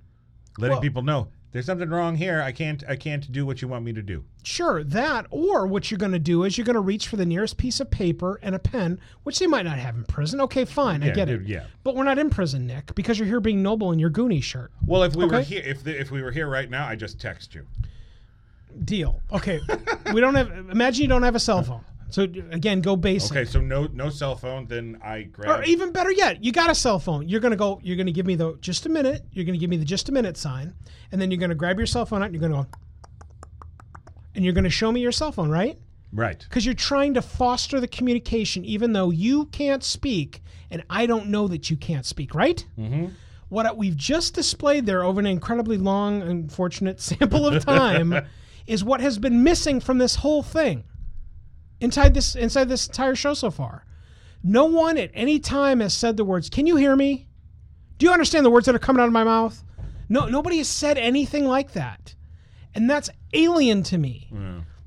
letting Well- people know there's something wrong here. I can't. I can't do what you want me to do. Sure, that, or what you're going to do is you're going to reach for the nearest piece of paper and a pen, which they might not have in prison. Okay, fine, I get it. yeah. But we're not in prison, Nick, because you're here being noble in your Goonie shirt. Well, if we were here, if the, if we were here right now, I just text you. Deal. Okay, we don't have. Imagine you don't have a cell phone. So again, go basic. Okay, so no no cell phone. Then I grab. Or even better yet, you got a cell phone. You're gonna go. You're gonna give me the just a minute. You're gonna give me the just a minute sign, and then you're gonna grab your cell phone out. and You're gonna go, and you're gonna show me your cell phone, right? right. Because you're trying to foster the communication, even though you can't speak, and I don't know that you can't speak, right? Mm-hmm. What we've just displayed there over an incredibly long, unfortunate sample of time is what has been missing from this whole thing inside this inside this entire show so far. No one at any time has said the words, "Can you hear me? Do you understand the words that are coming out of my mouth?" No, nobody has said anything like that, and that's alien to me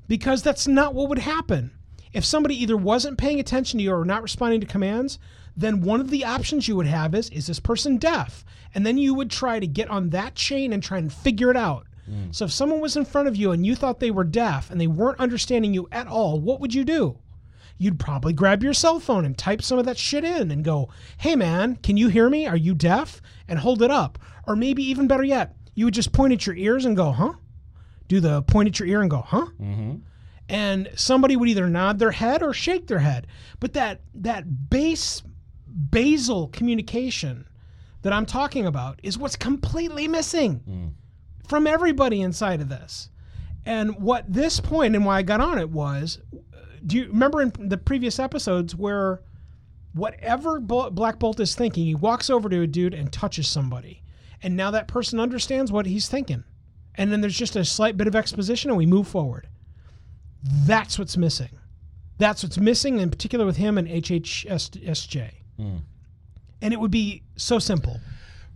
because that's not what would happen. If somebody either wasn't paying attention to you or not responding to commands, then one of the options you would have is is this person deaf? And then you would try to get on that chain and try and figure it out. Mm. So if someone was in front of you and you thought they were deaf and they weren't understanding you at all, what would you do? You'd probably grab your cell phone and type some of that shit in and go, "Hey man, can you hear me? Are you deaf?" and hold it up. Or maybe even better yet, you would just point at your ears and go, "Huh?" Do the point at your ear and go, "Huh?" Mm-hmm. and somebody would either nod their head or shake their head. But that that base basal communication that I'm talking about is what's completely missing mm. From everybody inside of this. And what this point and why I got on it was, do you remember in the previous episodes where whatever Black Bolt is thinking, he walks over to a dude and touches somebody, and now that person understands what he's thinking, and then there's just a slight bit of exposition, and we move forward. That's what's missing. That's what's missing, in particular with him and HHSJ. Hmm. And it would be so simple.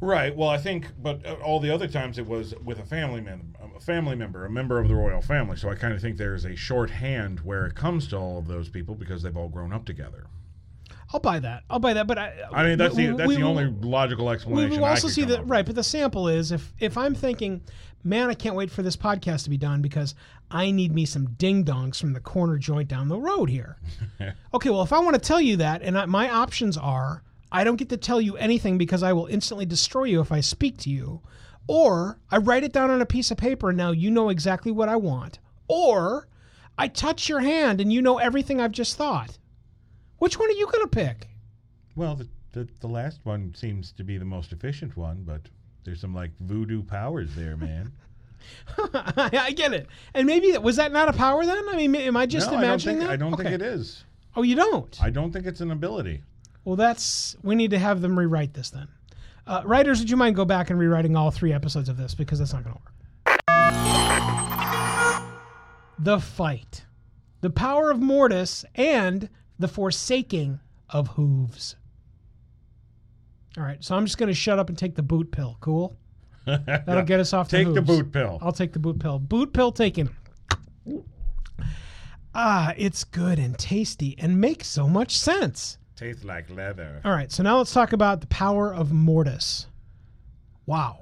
Right. Well, I think, but uh, all the other times it was with a family member, a family member, a member of the royal family. So I kind of think there's a shorthand where it comes to all of those people because they've all grown up together. I'll buy that. I'll buy that. But I, I mean, that's the that's we the will- only logical We explanation. will I also see that right, but the sample is if if I'm thinking, man, I can't wait for this podcast to be done because I need me some ding dongs from the corner joint down the road here. okay, well, if I want to tell you that, and I, my options are, I don't get to tell you anything because I will instantly destroy you if I speak to you, or I write it down on a piece of paper and now you know exactly what I want, or I touch your hand and you know everything I've just thought. Which one are you going to pick? Well, the, the the last one seems to be the most efficient one, but there's some like voodoo powers there, man. I get it. And maybe was that not a power then? I mean, am I just no, I imagining think that? I don't Okay. think it is. Oh, you don't? I don't think it's an ability. Well, that's we need to have them rewrite this then. Uh, writers, would you mind go back and rewriting all three episodes of this because that's not going to work. The fight, the power of Mordis, and the forsaking of hooves. All right, so I'm just going to shut up and take the boot pill. Cool. That'll get us off. Take the hooves. boot pill. I'll take the boot pill. Boot pill taken. Ah, it's good and tasty and makes so much sense. Tastes like leather. All right, so now let's talk about the power of Mordis. Wow.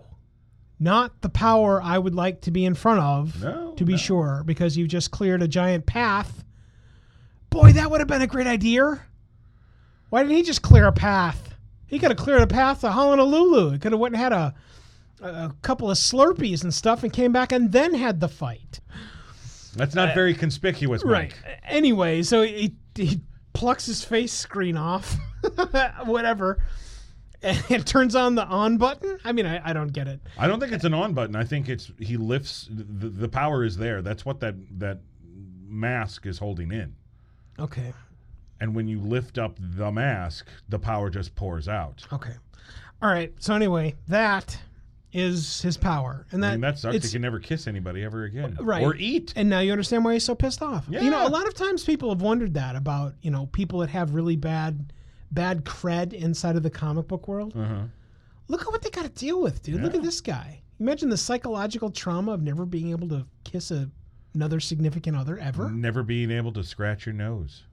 Not the power I would like to be in front of, No, to be no. sure, because you just cleared a giant path. Boy, that would have been a great idea. Why didn't he just clear a path? He could have cleared a path to Honolulu. He could have went and had a, a couple of Slurpees and stuff and came back and then had the fight. That's not uh, very conspicuous, Mike. Anyway, so he, he plucks his face screen off, whatever, and it turns on the on button. I mean, I, I don't get it. I don't think it's an on button. I think it's he lifts the, the power is there. That's what that that mask is holding in. Okay. And when you lift up the mask, the power just pours out. Okay. All right. So anyway, that is his power, and that I mean, that sucks. He can never kiss anybody ever again, Right. Or eat. And now you understand why he's so pissed off. You know, a lot of times people have wondered that about you know people that have really bad bad cred inside of the comic book world. Uh-huh. Look at what they got to deal with, dude. Look at this guy. Imagine the psychological trauma of never being able to kiss a, another significant other ever, Never being able to scratch your nose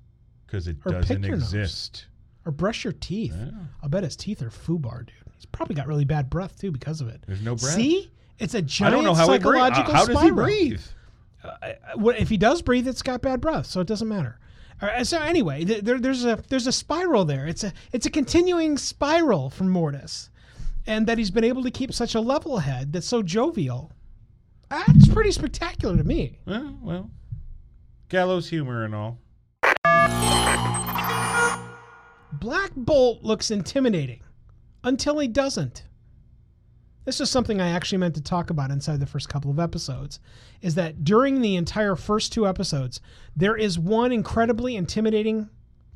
because it Or doesn't your nose. exist. or brush your teeth. I'll bet his teeth are foobar, dude. He's probably got really bad breath too because of it. There's no breath. See, it's a giant I don't know how he psychological How does he breathe? Uh, uh, what if he does breathe? It's got bad breath, so it doesn't matter. All right, so anyway, there, there's a there's a spiral there. It's a it's a continuing spiral from Mordis, and that he's been able to keep such a level head that's so jovial. That's pretty spectacular to me. Well, well, gallows humor and all. Black Bolt looks intimidating until he doesn't. This is something I actually meant to talk about inside the first couple of episodes. Is that during the entire first two episodes, there is one incredibly intimidating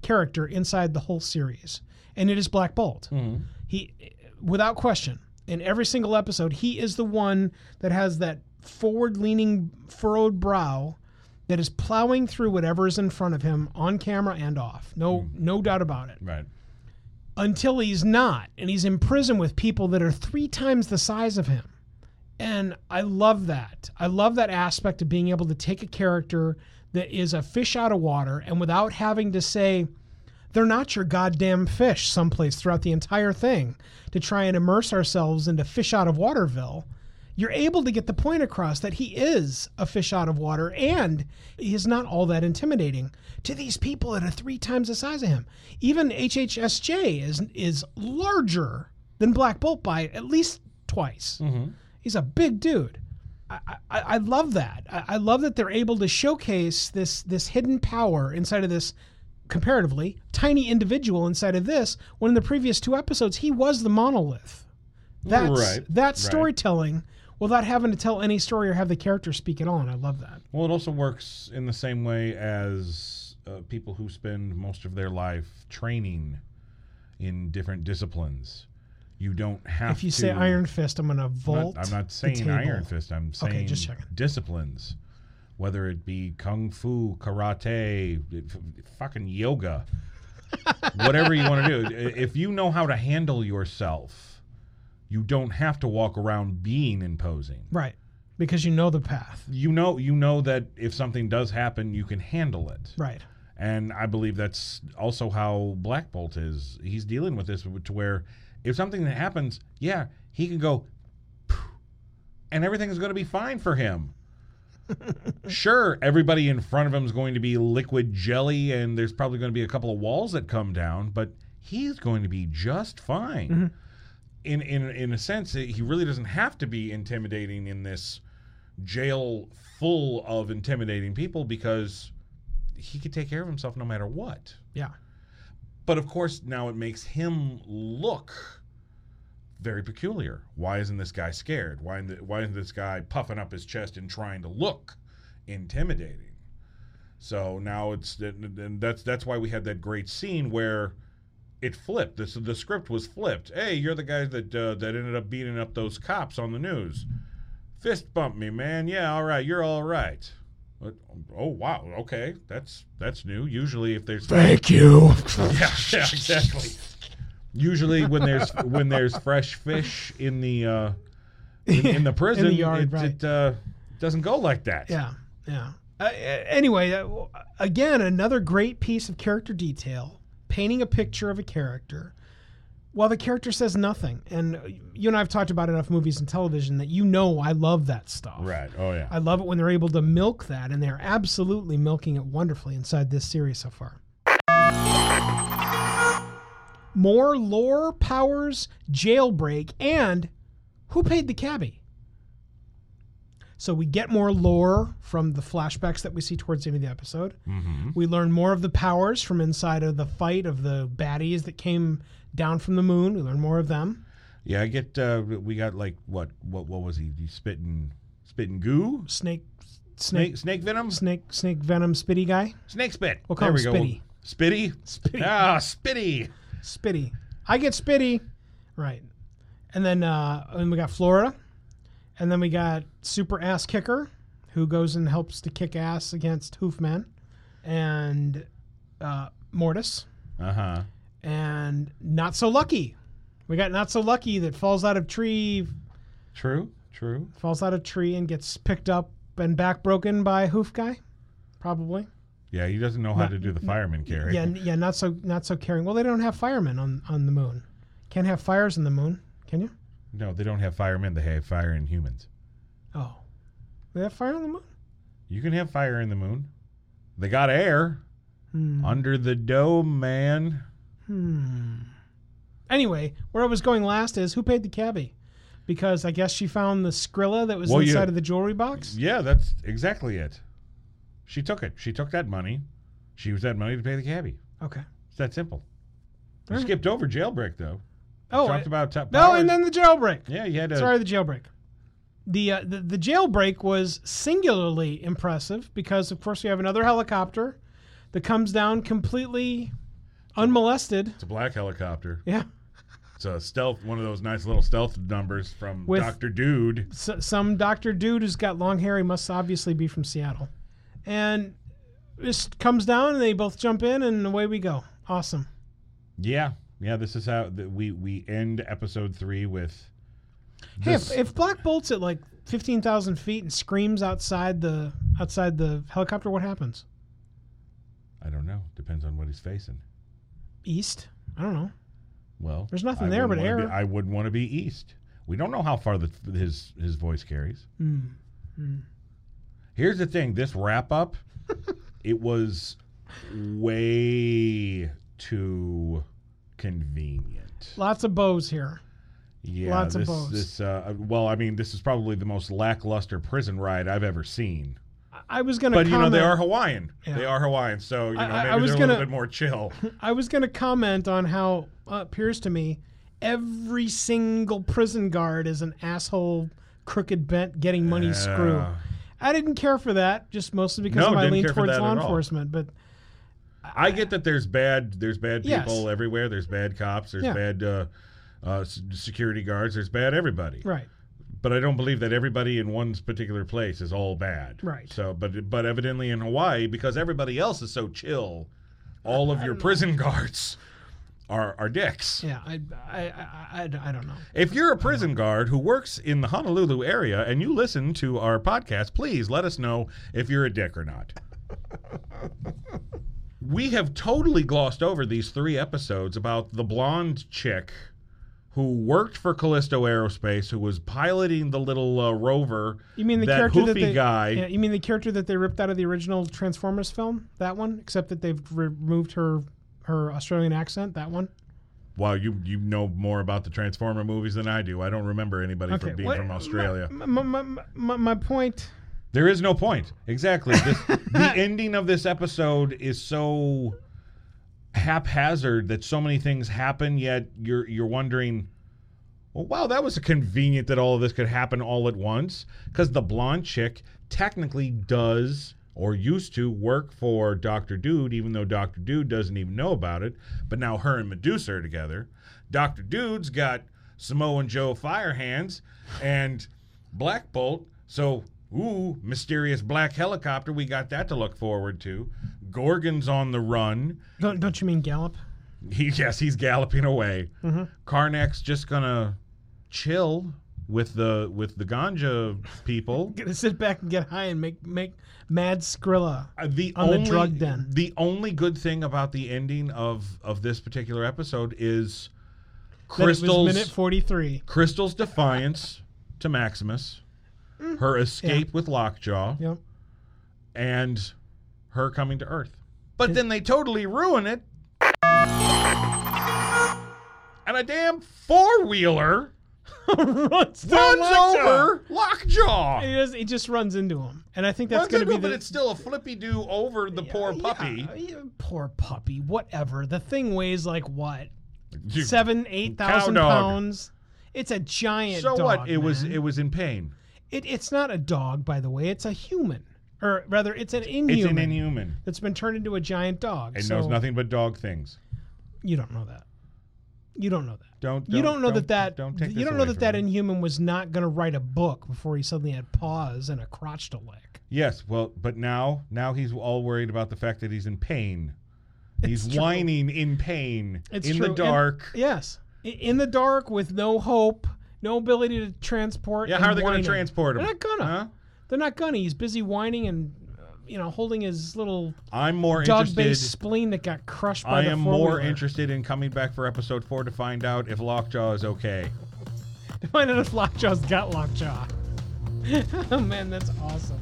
character inside the whole series, and it is Black Bolt. Mm-hmm. He, without question, in every single episode, he is the one that has that forward-leaning, furrowed brow that is plowing through whatever is in front of him on camera and off. No, mm-hmm. no doubt about it Right. Until he's not and he's in prison with people that are three times the size of him. And i love that. I love that aspect of being able to take a character that is a fish out of water and without having to say they're not your goddamn fish someplace throughout the entire thing to try and immerse ourselves into fish out of waterville you're able to get the point across that he is a fish out of water and he is not all that intimidating to these people that are three times the size of him. Even HHSJ is is larger than Black Bolt by at least twice. Mm-hmm. He's a big dude. I, I, I love that. I, I love that they're able to showcase this this hidden power inside of this comparatively tiny individual inside of this when in the previous two episodes he was the monolith. That's Right, that right. Without having to tell any story or have the character speak at all. And I love that. Well, it also works in the same way as uh, people who spend most of their life training in different disciplines. You don't have If you to. say Iron Fist, I'm gonna I'm vault. not, I'm not saying. Iron Fist. I'm saying Okay, just checking. disciplines, whether it be kung fu, karate, fucking yoga, whatever you want to do. If you know how to handle yourself, you don't have to walk around being imposing. Right, because you know the path. You know, you know that if something does happen, you can handle it. Right. And I believe that's also how Black Bolt is. He's dealing with this to where if something that happens, yeah, he can go, and everything is going to be fine for him. sure, everybody in front of him is going to be liquid jelly, and there's probably going to be a couple of walls that come down, but he's going to be just fine. Mm-hmm. In in in a sense, he really doesn't have to be intimidating in this jail full of intimidating people because he could take care of himself no matter what. Yeah. But of course, now it makes him look very peculiar. Why isn't this guy scared? Why, isn't- why isn't this guy puffing up his chest and trying to look intimidating? So now it's and that's that's why we had that great scene where it flipped. The, the script was flipped. Hey, you're the guy that uh, that ended up beating up those cops on the news. Fist bump me, man. Yeah, all right. You're all right. But, oh wow. Okay, that's that's new. Usually, if there's Thank you. yeah, yeah, exactly. Usually, when there's when there's fresh fish in the uh, in, in the prison, yard, it, right. it uh, doesn't go like that. Yeah, yeah. Uh, anyway, uh, again, another great piece of character detail, painting a picture of a character while the character says nothing. And you and I have talked about enough movies and television that you know I love that stuff. Right. Oh yeah. I love it when they're able to milk that, and they're absolutely milking it wonderfully inside this series so far. More lore, powers, jailbreak, and who paid the cabbie? So we get more lore from the flashbacks that we see towards the end of the episode. We learn more of the powers from inside of the fight of the baddies that came down from the moon. We learn more of them. yeah. I get. Uh, we got like what? What? What was he? He spitting spitting goo. Snake, Snake snake, snake venom. snake, snake venom, spitty guy. Snake spit. We'll call there him we Spitty. go. Spitty. Spitty. Ah, spitty. Spitty. I get Spitty. Right. And then uh and we got Florida. And then we got Super Ass Kicker, who goes and helps to kick ass against Hoofman. And uh Mordis. Uh huh. And Not So Lucky. We got Not So Lucky that falls out of tree True. True. falls out of tree and gets picked up and back broken by Hoof Guy. Probably. Yeah, he doesn't know how Not- to do the fireman carry. Yeah, yeah, not so not so caring. Well, they don't have firemen on on the moon. Can't have fires in the moon, can you? No, they don't have firemen. They have fire in humans. Oh, they have fire on the moon. You can have fire in the moon. They got air Hmm. under the dome, man. Hmm. Anyway, where I was going last is who paid the cabbie? Because I guess she found the Skrilla that was Well, you- inside of the jewelry box. Yeah, that's exactly it. She took it. She took that money. She used that money to pay the cabbie. Okay. It's that simple. You skipped over jailbreak though. Oh, Talked about top no, power. and then the jailbreak. yeah, you had to. Sorry, the jailbreak. The, uh, the the jailbreak was singularly impressive because, of course, we have another helicopter that comes down completely unmolested. It's a black helicopter. Yeah, It's a stealth, one of those nice little stealth numbers from With- Doctor Dude. S some Doctor Dude who's got long hair. He must obviously be from Seattle, and this comes down, and they both jump in, and away we go. Awesome. Yeah, yeah. This is how the, we we end episode three with. Hey, if, if Black Bolt's at like fifteen thousand feet and screams outside the outside the helicopter, what happens? I don't know. Depends on what he's facing. East? I don't know. Well, There's nothing I there but air. Be, I wouldn't want to be east. We don't know how far the, his his voice carries. Hmm. Here's the thing: this wrap up, it was way too convenient. Lots of bows here. Yeah, Lots of bows. This, uh, well, I mean, this is probably the most lackluster prison ride I've ever seen. I was gonna. But you know, they are Hawaiian. Yeah. They are Hawaiian, so you know I- maybe I was they're a gonna- little bit more chill. I was gonna comment on how uh, appears to me every single prison guard is an asshole, crooked bent, getting money screw. I didn't care for that, just mostly because No, of my lean towards law all. enforcement. But I get that there's bad there's bad Yes. people everywhere. There's bad cops. There's Yeah. bad uh, uh, security guards. There's bad everybody. right, But I don't believe that everybody in one particular place is all bad. Right. So, but but evidently in Hawaii, because everybody else is so chill, all of your prison guards are are dicks. yeah, I, I, I, I don't know. If you're a prison guard who works in the Honolulu area and you listen to our podcast, please let us know if you're a dick or not. we have totally glossed over these three episodes about the blonde chick who worked for Callisto Aerospace, who was piloting the little uh, rover. You mean the that character that they, guy? Yeah, you mean the character that they ripped out of the original Transformers film? That one, except that they've removed her her Australian accent. That one. Wow, you you know more about the Transformer movies than I do. I don't remember anybody from being what- from Australia. My, my, my, my point. There is no point. Exactly. This, the ending of this episode is so haphazard that so many things happen, yet you're you're wondering, well, wow, that was convenient that all of this could happen all at once. Because the blonde chick technically does or used to work for Doctor Dude, even though Doctor Dude doesn't even know about it. But now her and Medusa are together. Doctor Dude's got Samoan Joe Firehands and Black Bolt. So, ooh, mysterious black helicopter. We got that to look forward to. Gorgon's on the run. Don't, don't you mean Gallop? He, yes, he's galloping away. Mm-hmm. Karnak's just gonna chill with the with the ganja people. Gonna sit back and get high and make make mad Skrilla. Uh, the On the only drug den. the only good thing about the ending of of this particular episode is That it was Crystal's minute forty three. Crystal's defiance to Maximus, Mm. her escape with Lockjaw, Yep. and her coming to Earth. But then they totally ruin it. And a damn four wheeler runs runs Lockjaw. over Lockjaw. He, does, he just runs into him, and I think that's going to be him, the but it's still a flippy do over the poor puppy. yeah, poor puppy. Whatever. The thing weighs like what You- seven, eight thousand pounds. It's a giant. So dog, what? It was it was in pain. It, it's not a dog, by the way. It's a human, or rather, it's an inhuman. It's an inhuman. that's been turned into a giant dog. It so knows nothing but dog things. You don't know that. You don't know that. Don't, you don't know that that don't take you don't know that that me. inhuman was not going to write a book before he suddenly had paws and a crotch to lick. Yes, well, but now now he's all worried about the fact that he's in pain. He's It's true. whining in pain It's in true. the And- dark. yes, in the dark with no hope, no ability to transport. yeah, how are they going to transport him? They're not gonna. Huh? They're not gonna. He's busy whining and you know holding his little I'm more dog-based interested. spleen that got crushed by I the am more four-wheeler. interested in coming back for episode four to find out if Lockjaw is okay. to find out if Lockjaw's got Lockjaw. oh man, that's awesome.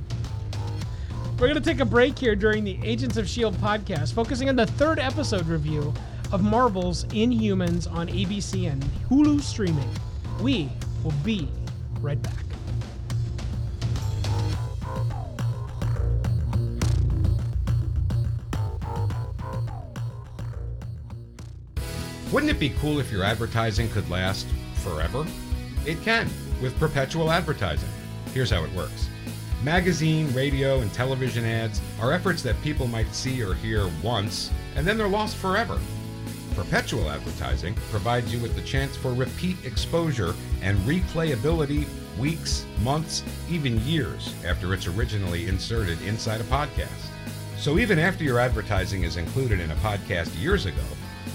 We're gonna take a break here during the Agents of Shield podcast, focusing on the third episode review of Marvel's Inhumans on ABC and Hulu streaming. We will be right back. Wouldn't it be cool if your advertising could last forever? It can with perpetual advertising. Here's how it works magazine, radio, and television ads are efforts that people might see or hear once, and then they're lost forever. Perpetual advertising provides you with the chance for repeat exposure and replayability weeks, months, even years after it's originally inserted inside a podcast. So even after your advertising is included in a podcast years ago,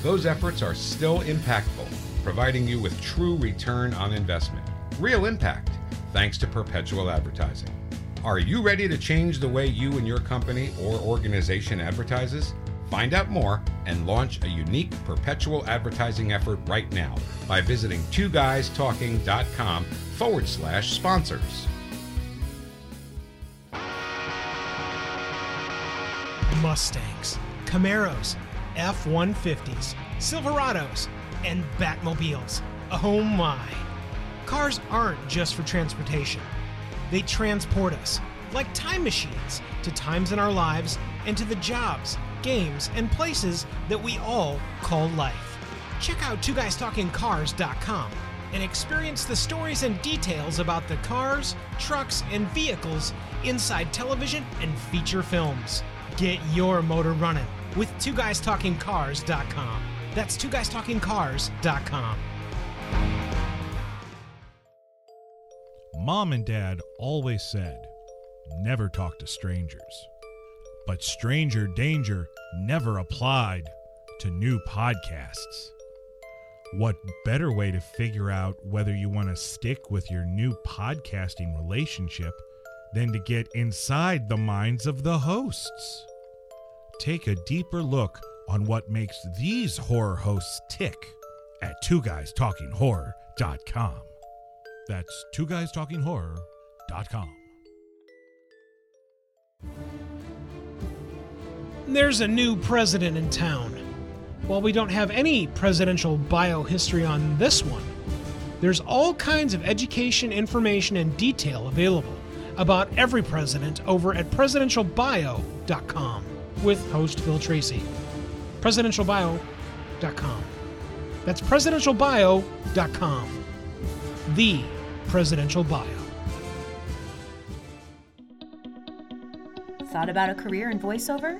those efforts are still impactful, providing you with true return on investment. Real impact, thanks to perpetual advertising. Are you ready to change the way you and your company or organization advertises? Find out more and launch a unique perpetual advertising effort right now by visiting twoguystalking.com forward slash sponsors. Mustangs, Camaros, F 150s, Silverados, and Batmobiles. Oh my. Cars aren't just for transportation, they transport us, like time machines, to times in our lives and to the jobs, games, and places that we all call life. Check out Two Guys Talking twoguystalkingcars.com and experience the stories and details about the cars, trucks, and vehicles inside television and feature films. Get your motor running with Two Guys Talking twoguystalkingcars.com. That's Two Guys Talking twoguystalkingcars.com. Mom and Dad always said, never talk to strangers. But stranger danger never applied to new podcasts. What better way to figure out whether you want to stick with your new podcasting relationship than to get inside the minds of the hosts? Take a deeper look on what makes these horror hosts tick at two guys talking horror.com. That's two guys talking horror.com. There's a new president in town. While we don't have any presidential bio history on this one, there's all kinds of education, information, and detail available about every president over at presidentialbio.com with host Phil Tracy. Presidentialbio.com. That's presidentialbio.com. The presidential bio. Thought about a career in voiceover?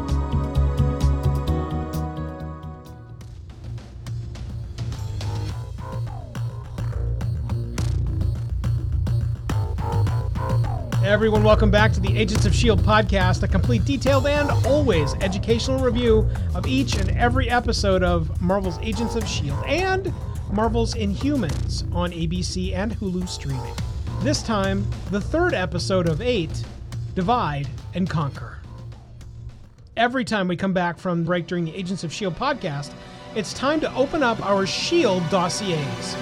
Everyone, welcome back to the Agents of S.H.I.E.L.D. podcast, a complete, detailed, and always educational review of each and every episode of Marvel's Agents of S.H.I.E.L.D. and Marvel's Inhumans on ABC and Hulu streaming. This time, the third episode of eight Divide and Conquer. Every time we come back from break during the Agents of S.H.I.E.L.D. podcast, it's time to open up our S.H.I.E.L.D. dossiers.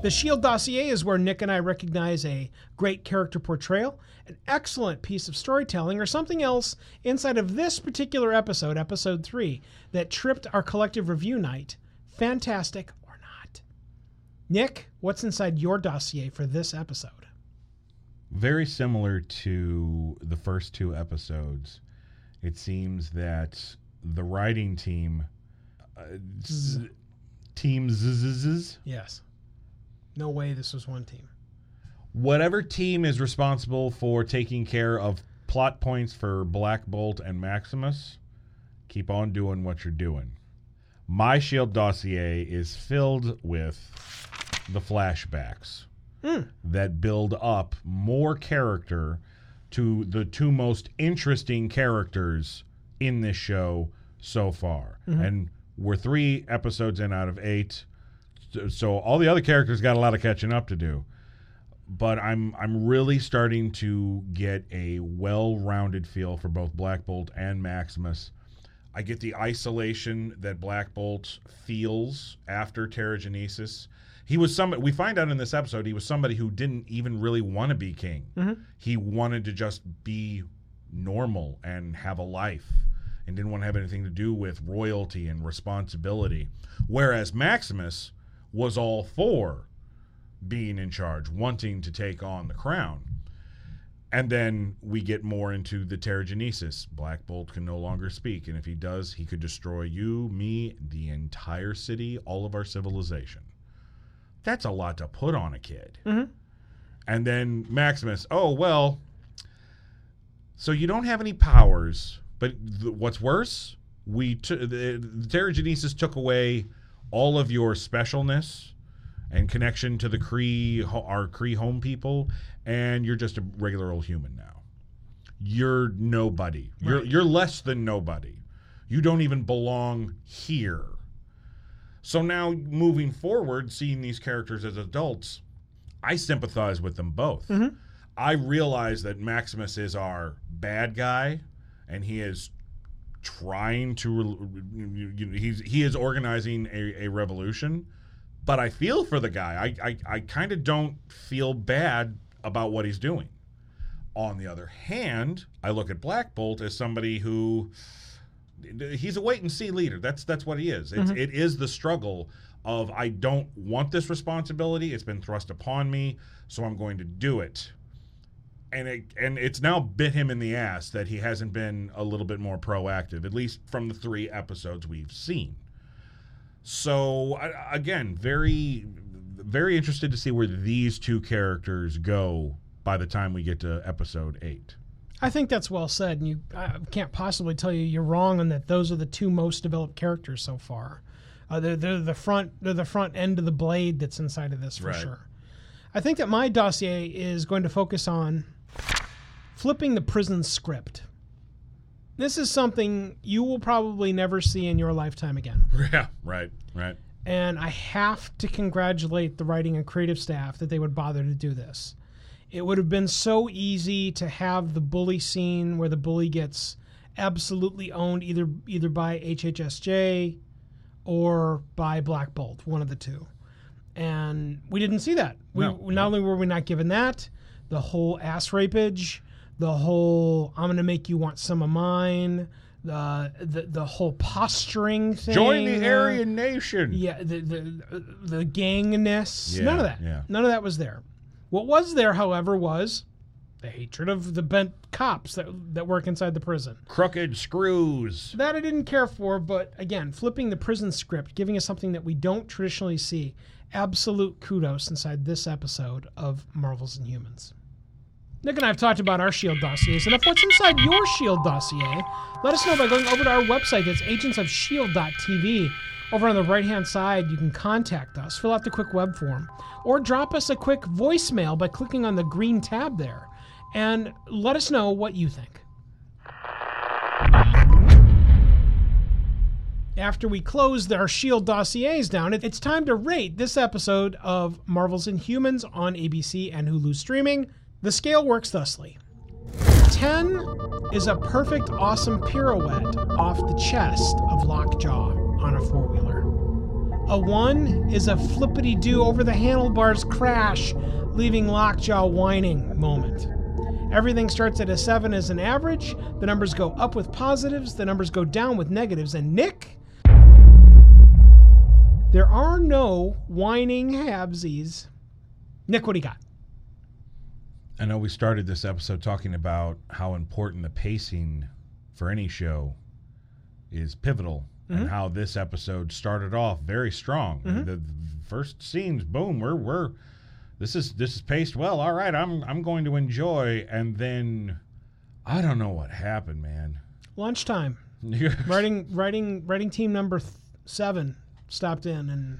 The Shield dossier is where Nick and I recognize a great character portrayal, an excellent piece of storytelling, or something else inside of this particular episode, episode three, that tripped our collective review night. Fantastic or not. Nick, what's inside your dossier for this episode? Very similar to the first two episodes, it seems that the writing team, uh, z- team zzz, Yes. No way this was one team. whatever team is responsible for taking care of plot points for Black Bolt and Maximus, keep on doing what you're doing. My Shield dossier is filled with the flashbacks hmm. that build up more character to the two most interesting characters in this show so far. Mm-hmm. And we're three episodes in out of eight. So, all the other characters got a lot of catching up to do but I'm I'm really starting to get a well-rounded feel for both Black Bolt and Maximus. I get the isolation that Black Bolt feels after Terrigenesis. He was some. We find out in this episode he was somebody who didn't even really want to be king. Mm-hmm. He wanted to just be normal and have a life, and didn't want to have anything to do with royalty and responsibility. Whereas Maximus was all for being in charge, wanting to take on the crown. And then we get more into the Terrigenesis. Black Bolt can no longer speak, and if he does, he could destroy you, me, the entire city, all of our civilization. That's a lot to put on a kid. Mm-hmm. And then Maximus, oh, well, so you don't have any powers, but th- what's worse, we t- the, the Terrigenesis took away all of your specialness and connection to the Kree, our Kree home people, and you're just a regular old human now. You're nobody. You're you're less than nobody. You don't even belong here. So now moving forward, seeing these characters as adults, I sympathize with them both. Mm-hmm. I realize that Maximus is our bad guy, and he is trying to. you know, He's he is organizing a, a revolution, but I feel for the guy. I I, I kind of don't feel bad about what he's doing. On the other hand, I look at Black Bolt as somebody who he's a wait and see leader. That's that's what he is. It's, mm-hmm. it is the struggle of I don't want this responsibility. It's been thrust upon me, so I'm going to do it. And it and it's now bit him in the ass that he hasn't been a little bit more proactive, at least from the three episodes we've seen. So again, very very interested to see where these two characters go by the time we get to episode eight. I think that's well said, and you I can't possibly tell you you're wrong on that. Those are the two most developed characters so far. Uh, they're, they're the front they're the front end of the blade that's inside of this for Right. sure. I think that my dossier is going to focus on flipping the prison script. This is something you will probably never see in your lifetime again. Yeah, right, right. and I have to congratulate the writing and creative staff that they would bother to do this. It would have been so easy to have the bully scene where the bully gets absolutely owned either either by HHSJ or by Black Bolt, one of the two. And we didn't see that. We No, not only were we not given that, the whole ass rapage, the whole I'm going to make you want some of mine, the the, the whole posturing thing. Join the uh, Aryan Nation. yeah, the the the gangness. Yeah, none of that. yeah. None of that was there. What was there, however, was the hatred of the bent cops that that work inside the prison. Crooked screws. That I didn't care for, but again, flipping the prison script, giving us something that we don't traditionally see. Absolute kudos inside this episode of Marvel's Inhumans. Nick and I have talked about our Shield dossiers, and if what's inside your Shield dossier, let us know by going over to our website. That's agentsofshield.tv. Over on the right hand side, you can contact us, fill out the quick web form, or drop us a quick voicemail by clicking on the green tab there, and let us know what you think. After we close our Shield dossiers down, it's time to rate this episode of Marvel's Inhumans on ABC and Hulu streaming. The scale works thusly 10 is a perfect, awesome pirouette off the chest of Lockjaw on a four wheeler. A 1 is a flippity doo over the handlebars crash, leaving Lockjaw whining moment. Everything starts at a 7 as an average. The numbers go up with positives, the numbers go down with negatives. And Nick, there are no whining habsies. Nick, what do you got? I know we started this episode talking about how important the pacing for any show is pivotal, and mm-hmm. how this episode started off very strong. Mm-hmm. The first scenes, boom, we're we're this is this is paced well. All right, I'm I'm going to enjoy, and then I don't know what happened, man. Lunchtime. writing writing writing team number th- seven stopped in and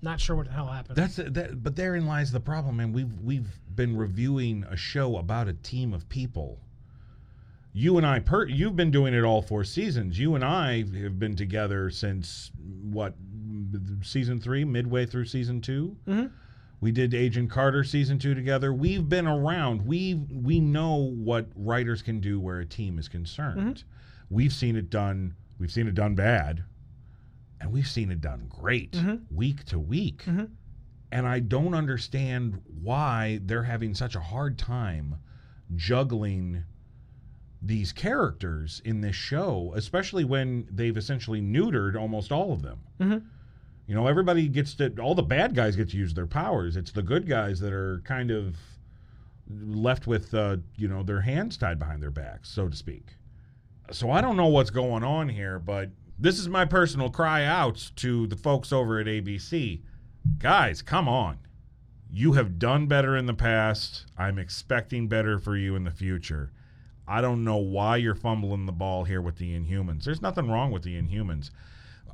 not sure what the hell happened. That's that, but therein lies the problem, man. We've we've been reviewing a show about a team of people. You and I, per, you've been doing it all four seasons. You and I have been together since what season three, midway through season 2 Mm-hmm. We did Agent Carter season two together. We've been around. We we know what writers can do where a team is concerned. Mm-hmm. We've seen it done we've seen it done bad, and we've seen it done great mm-hmm. week to week. Mm-hmm. And I don't understand why they're having such a hard time juggling these characters in this show, especially when they've essentially neutered almost all of them. You know, everybody gets to, all the bad guys get to use their powers. It's the good guys that are kind of left with, uh, you know, their hands tied behind their backs, so to speak. So I don't know what's going on here, but this is my personal cry out to the folks over at ABC. Guys, come on. You have done better in the past. I'm expecting better for you in the future. I don't know why you're fumbling the ball here with the Inhumans. There's nothing wrong with the Inhumans.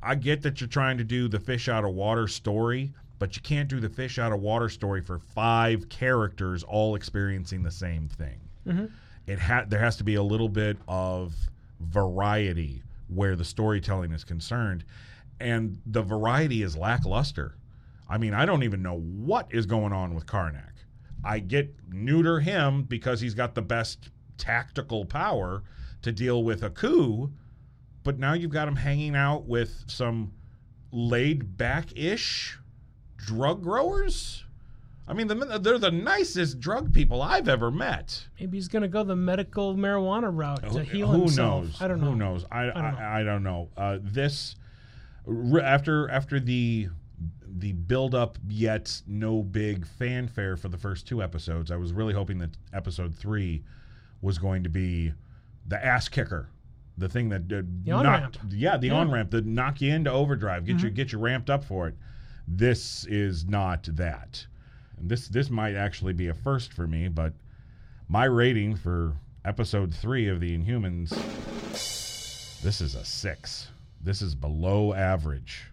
I get that you're trying to do the fish out of water story, but you can't do the fish out of water story for five characters all experiencing the same thing. Mm-hmm. It ha- there has to be a little bit of variety where the storytelling is concerned, and the variety is lackluster. I mean, I don't even know what is going on with Karnak. I get neuter him because he's got the best tactical power to deal with a coup, but now you've got him hanging out with some laid back ish drug growers. I mean, they're the nicest drug people I've ever met. Maybe he's going to go the medical marijuana route to heal Who himself. knows? I don't know. Who knows? I I, don't know. I, don't know. Uh, this after after the the build up yet no big fanfare for the first two episodes. I was really hoping that episode three was going to be the ass kicker. The thing that did The yeah, the Yeah. Mm-hmm. on ramp that knock you into overdrive, get you get you ramped up for it. This is not that. And this this might actually be a first for me, but my rating for episode three of the Inhumans, this is a six. This is below average.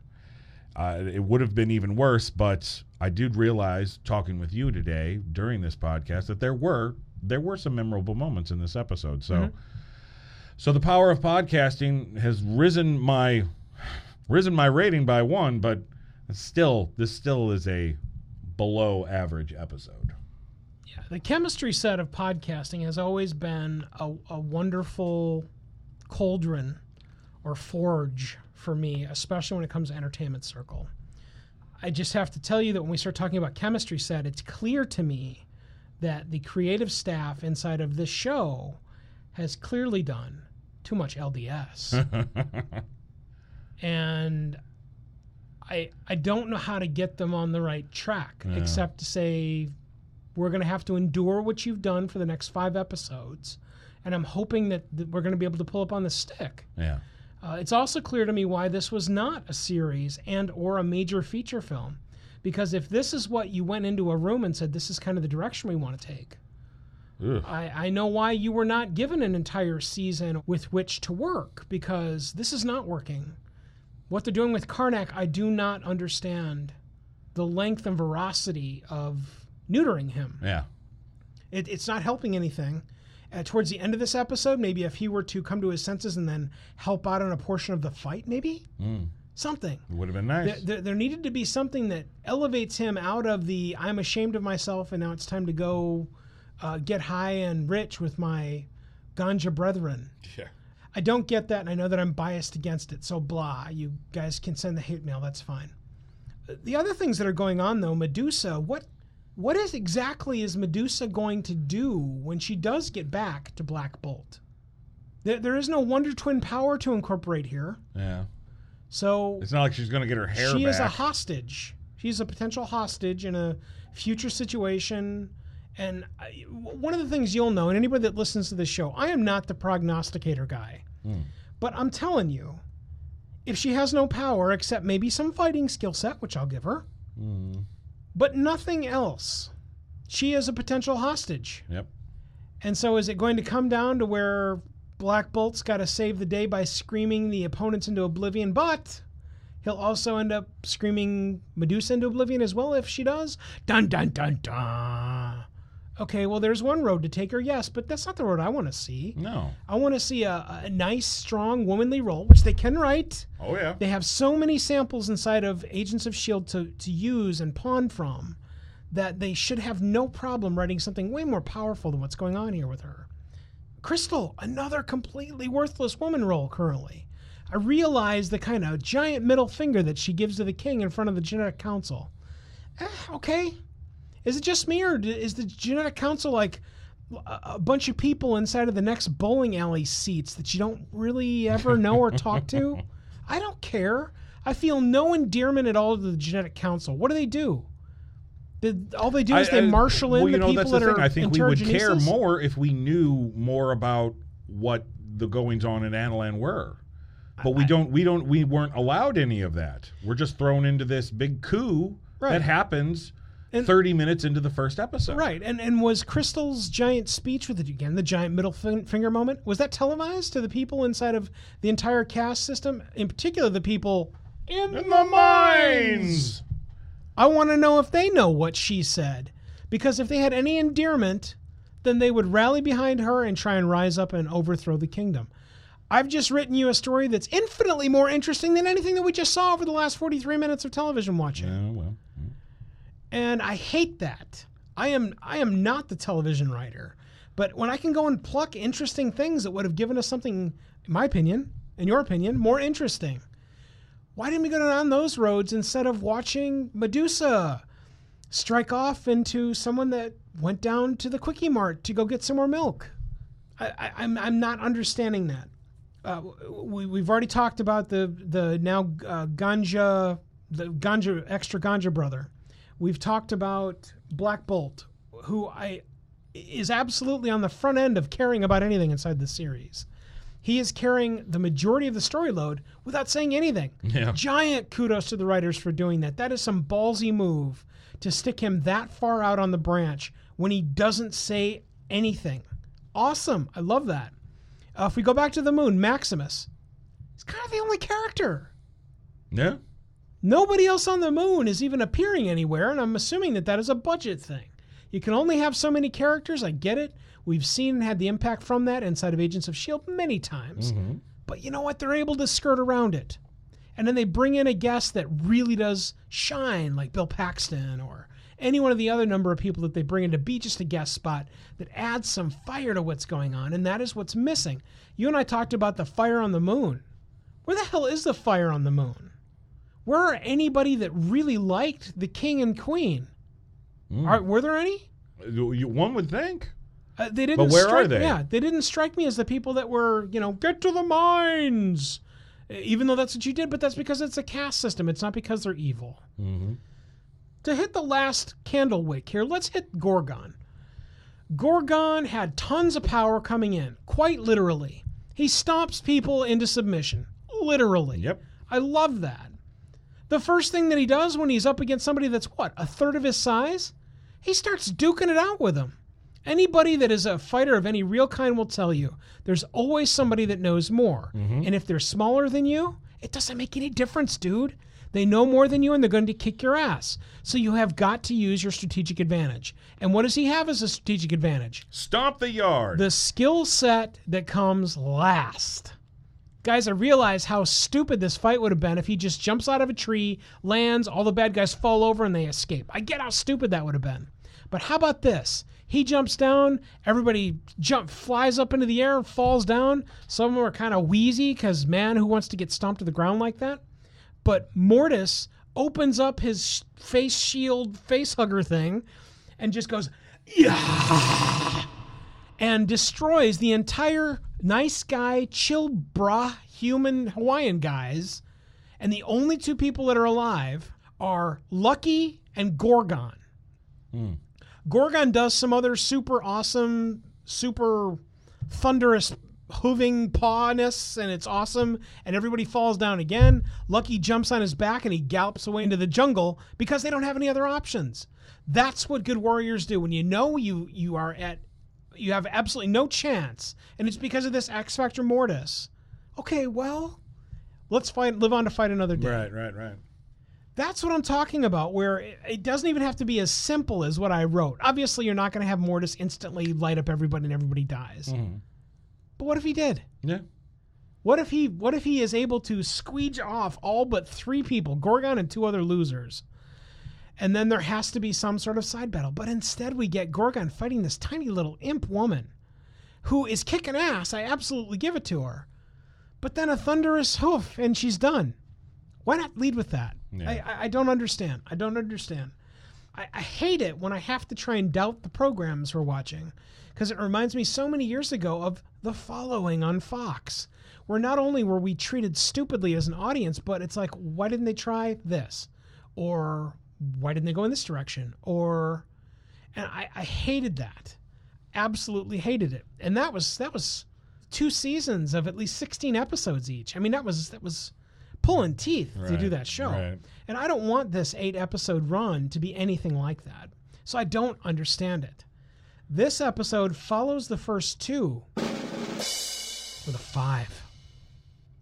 Uh, it would have been even worse, but I did realize talking with you today during this podcast that there were there were some memorable moments in this episode. So, so the power of podcasting has risen my risen my rating by one, but still, this still is a below average episode. Yeah, the chemistry set of podcasting has always been a, a wonderful cauldron or forge for me, especially when it comes to Entertainment Circle. I just have to tell you that when we start talking about chemistry set, it's clear to me that the creative staff inside of this show has clearly done too much LDS. and I I don't know how to get them on the right track except to say we're going to have to endure what you've done for the next 5 episodes and I'm hoping that, that we're going to be able to pull up on the stick. Yeah. Uh, it's also clear to me why this was not a series and or a major feature film because if this is what you went into a room and said this is kind of the direction we want to take I, I know why you were not given an entire season with which to work because this is not working. What they're doing with Karnak, I do not understand the length and veracity of neutering him. Yeah. It, it's not helping anything. Uh, towards the end of this episode, maybe if he were to come to his senses and then help out on a portion of the fight, maybe something. It would have been nice. there, there needed to be something that elevates him out of the I'm ashamed of myself and now it's time to go uh, get high and rich with my ganja brethren. Yeah. I don't get that, and I know that I'm biased against it. So blah. You guys can send the hate mail. That's fine. Uh, The other things that are going on, though, Medusa. What what is exactly is Medusa going to do when she does get back to Black Bolt? There, there is no Wonder Twin power to incorporate here. Yeah. So It's not like she's going to get her hair she back. is a hostage. She's a potential hostage in a future situation. And I, one of the things you'll know, and anybody that listens to this show, I am not the prognosticator guy. Hmm. But I'm telling you, if she has no power except maybe some fighting skill set, which I'll give her, hmm. But nothing else, she is a potential hostage. Yep. And so is it going to come down to where Black Bolt's got to save the day by screaming the opponents into oblivion, but he'll also end up screaming Medusa into oblivion as well if she does? Dun dun dun dun. Okay, well, there's one road to take her, yes, but that's not the road I want to see. No. I want to see a, a nice, strong, womanly role, which they can write. Oh yeah. They have so many samples inside of Agents of S.H.I.E.L.D. to, to use and pawn from that they should have no problem writing something way more powerful than what's going on here with her. Crystal, another completely worthless woman role currently. I realize the kind of giant middle finger that she gives to the king in front of the genetic council. Eh, okay, is it just me, or is the genetic council like a, bunch of people inside of the next bowling alley seats that you don't really ever know or talk to? I don't care. I feel no endearment at all to the genetic council. What do they do? Did, all they do is they I- I- marshal in well, you know, people that's that the thing. are I think we would care more if we knew more about what the goings on in Attilan were. But we don't. We don't. We weren't allowed any of that. We're just thrown into this big coup Right. that happens And- thirty minutes into the first episode. Right, and and was Crystal's giant speech with it again, the giant middle fin- finger moment, was that televised to the people inside of the entire caste system, in particular the people in, In the mines. I want to know if they know what she said, because if they had any endearment, then they would rally behind her and try and rise up and overthrow the kingdom. I've just written you a story that's infinitely more interesting than anything that we just saw over the last 43 minutes of television watching Oh well. And I hate that. I am I am not the television writer, but when I can go and pluck interesting things that would have given us something, in my opinion, in your opinion, more interesting. Why didn't we go down those roads instead of watching Medusa strike off into someone that went down to the quickie mart to go get some more milk? I, I, I'm I'm not understanding that. Uh, we, we've already talked about the the now uh, ganja the ganja extra ganja brother. We've talked about Black Bolt, who I is absolutely on the front end of caring about anything inside the series. He is carrying the majority of the story load without saying anything. Yeah. Giant kudos to the writers for doing that. That is some ballsy move to stick him that far out on the branch when he doesn't say anything. Awesome. I love that. Uh, if we go back to the moon, Maximus, he's kind of the only character. Yeah. Nobody else on the moon is even appearing anywhere, and I'm assuming that that is a budget thing. You can only have so many characters. I get it. We've seen and had the impact from that inside of Agents of S.H.I.E.L.D. Many times. Mm-hmm. But you know what? They're able to skirt around it. And then they bring in a guest that really does shine, like Bill Paxton or any one of the other number of people that they bring in to be just a guest spot that adds some fire to what's going on. And that is what's missing. You and I talked about the fire on the moon. Where the hell is the fire on the moon? Where are anybody that really liked the king and queen? Are, were there any? One would think. Uh, they didn't. But where are they? Yeah, they didn't strike me as the people that were, you know, get to the mines. Even though that's what you did, but that's because it's a caste system. It's not because they're evil. Mm-hmm. To hit the last candle wick here, let's hit Gorgon. Gorgon had tons of power coming in, quite literally. He stomps people into submission, literally. Yep. I love that. The first thing that he does when he's up against somebody that's what, a third of his size? He starts duking it out with him. Anybody that is a fighter of any real kind will tell you there's always somebody that knows more. Mm-hmm. And if they're smaller than you, it doesn't make any difference, dude. They know more than you and they're going to kick your ass. So you have got to use your strategic advantage. And what does he have as a strategic advantage? Stomp the yard. the skill set that comes last. Guys, I realize how stupid this fight would have been if he just jumps out of a tree, lands, all the bad guys fall over, and they escape. I get how stupid that would have been. But how about this? He jumps down, everybody jump flies up into the air, falls down. Some of them are kind of wheezy because man, who wants to get stomped to the ground like that? But Mordis opens up his face shield, face hugger thing, and just goes, yeah and destroys the entire nice guy, chill brah human Hawaiian guys. And the only two people that are alive are Lucky and Gorgon. Hmm. Gorgon does some other super awesome, super thunderous hooving pawness, and it's awesome. And everybody falls down again. Lucky jumps on his back and he gallops away into the jungle because they don't have any other options. That's what good warriors do. When you know you you are at you have absolutely no chance, and it's because of this X Factor Mordis. Okay, well, let's fight. Live on to fight another day. right, right, right. That's what I'm talking about, where it, doesn't even have to be as simple as what I wrote. Obviously, you're not going to have Mordis instantly light up everybody and everybody dies. Mm-hmm. But what if he did? Yeah. What if he what if he is able to squeege off all but three people, Gorgon and two other losers? And then there has to be some sort of side battle. But instead we get Gorgon fighting this tiny little imp woman who is kicking ass. I absolutely give it to her. but then a thunderous hoof and she's done. Why not lead with that? Yeah. I, I, I don't understand. I don't understand. I, I hate it when I have to try and doubt the programs we're watching because it reminds me so many years ago of The Following on Fox, where not only were we treated stupidly as an audience, but it's like, why didn't they try this? Or why didn't they go in this direction? Or, and I, I hated that. Absolutely hated it. And that was, that was two seasons of at least 16 episodes each. I mean, that was, that was pulling teeth to do that show. right. And I don't want this eight episode run to be anything like that. So I don't understand it. This episode follows the first two with a five.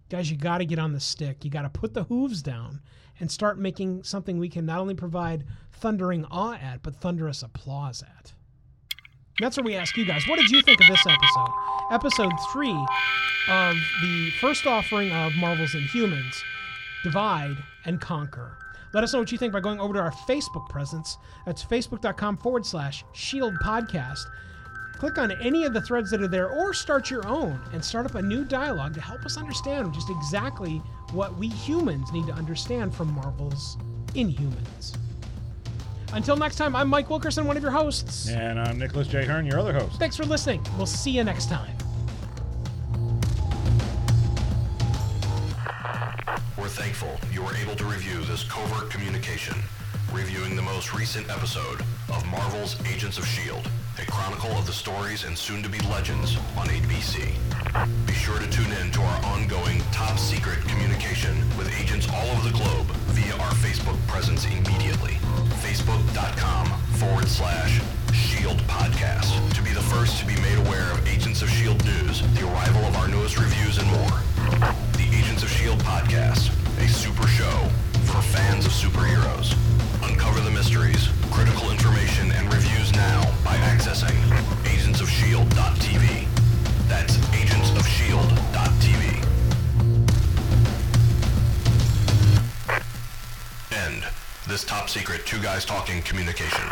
Guys, you got to get on the stick. You got to put the hooves down and start making something we can not only provide thundering awe at, but thunderous applause at. And that's where we ask you guys, what did you think of this episode? Episode three of the first offering of Marvel's and Inhumans divide and conquer. Let us know what you think by going over to our Facebook presence. That's facebook.com forward slash shield podcast. Click on any of the threads that are there or start your own and start up a new dialogue to help us understand just exactly what we humans need to understand from Marvel's Inhumans. Until next time, I'm Mike Wilkerson, one of your hosts. And I'm Nicholas J. Hearn, your other host. Thanks for listening. We'll see you next time. We're thankful you were able to review this covert communication, reviewing the most recent episode of Marvel's Agents of S.H.I.E.L.D., a chronicle of the stories and soon-to-be legends on ABC. Be sure to tune in to our ongoing top-secret communication with agents all over the globe via our Facebook presence immediately. Facebook.com forward slash Shield Podcast to be the first to be made aware of Agents of S.H.I.E.L.D. news, the arrival of our newest reviews, and more. The Agents of S.H.I.E.L.D. Podcast, a super show for fans of superheroes. Uncover the mysteries, critical information, and reviews now by accessing agentsofshield.tv. That's agentsofshield.tv. End this top secret two guys talking communication.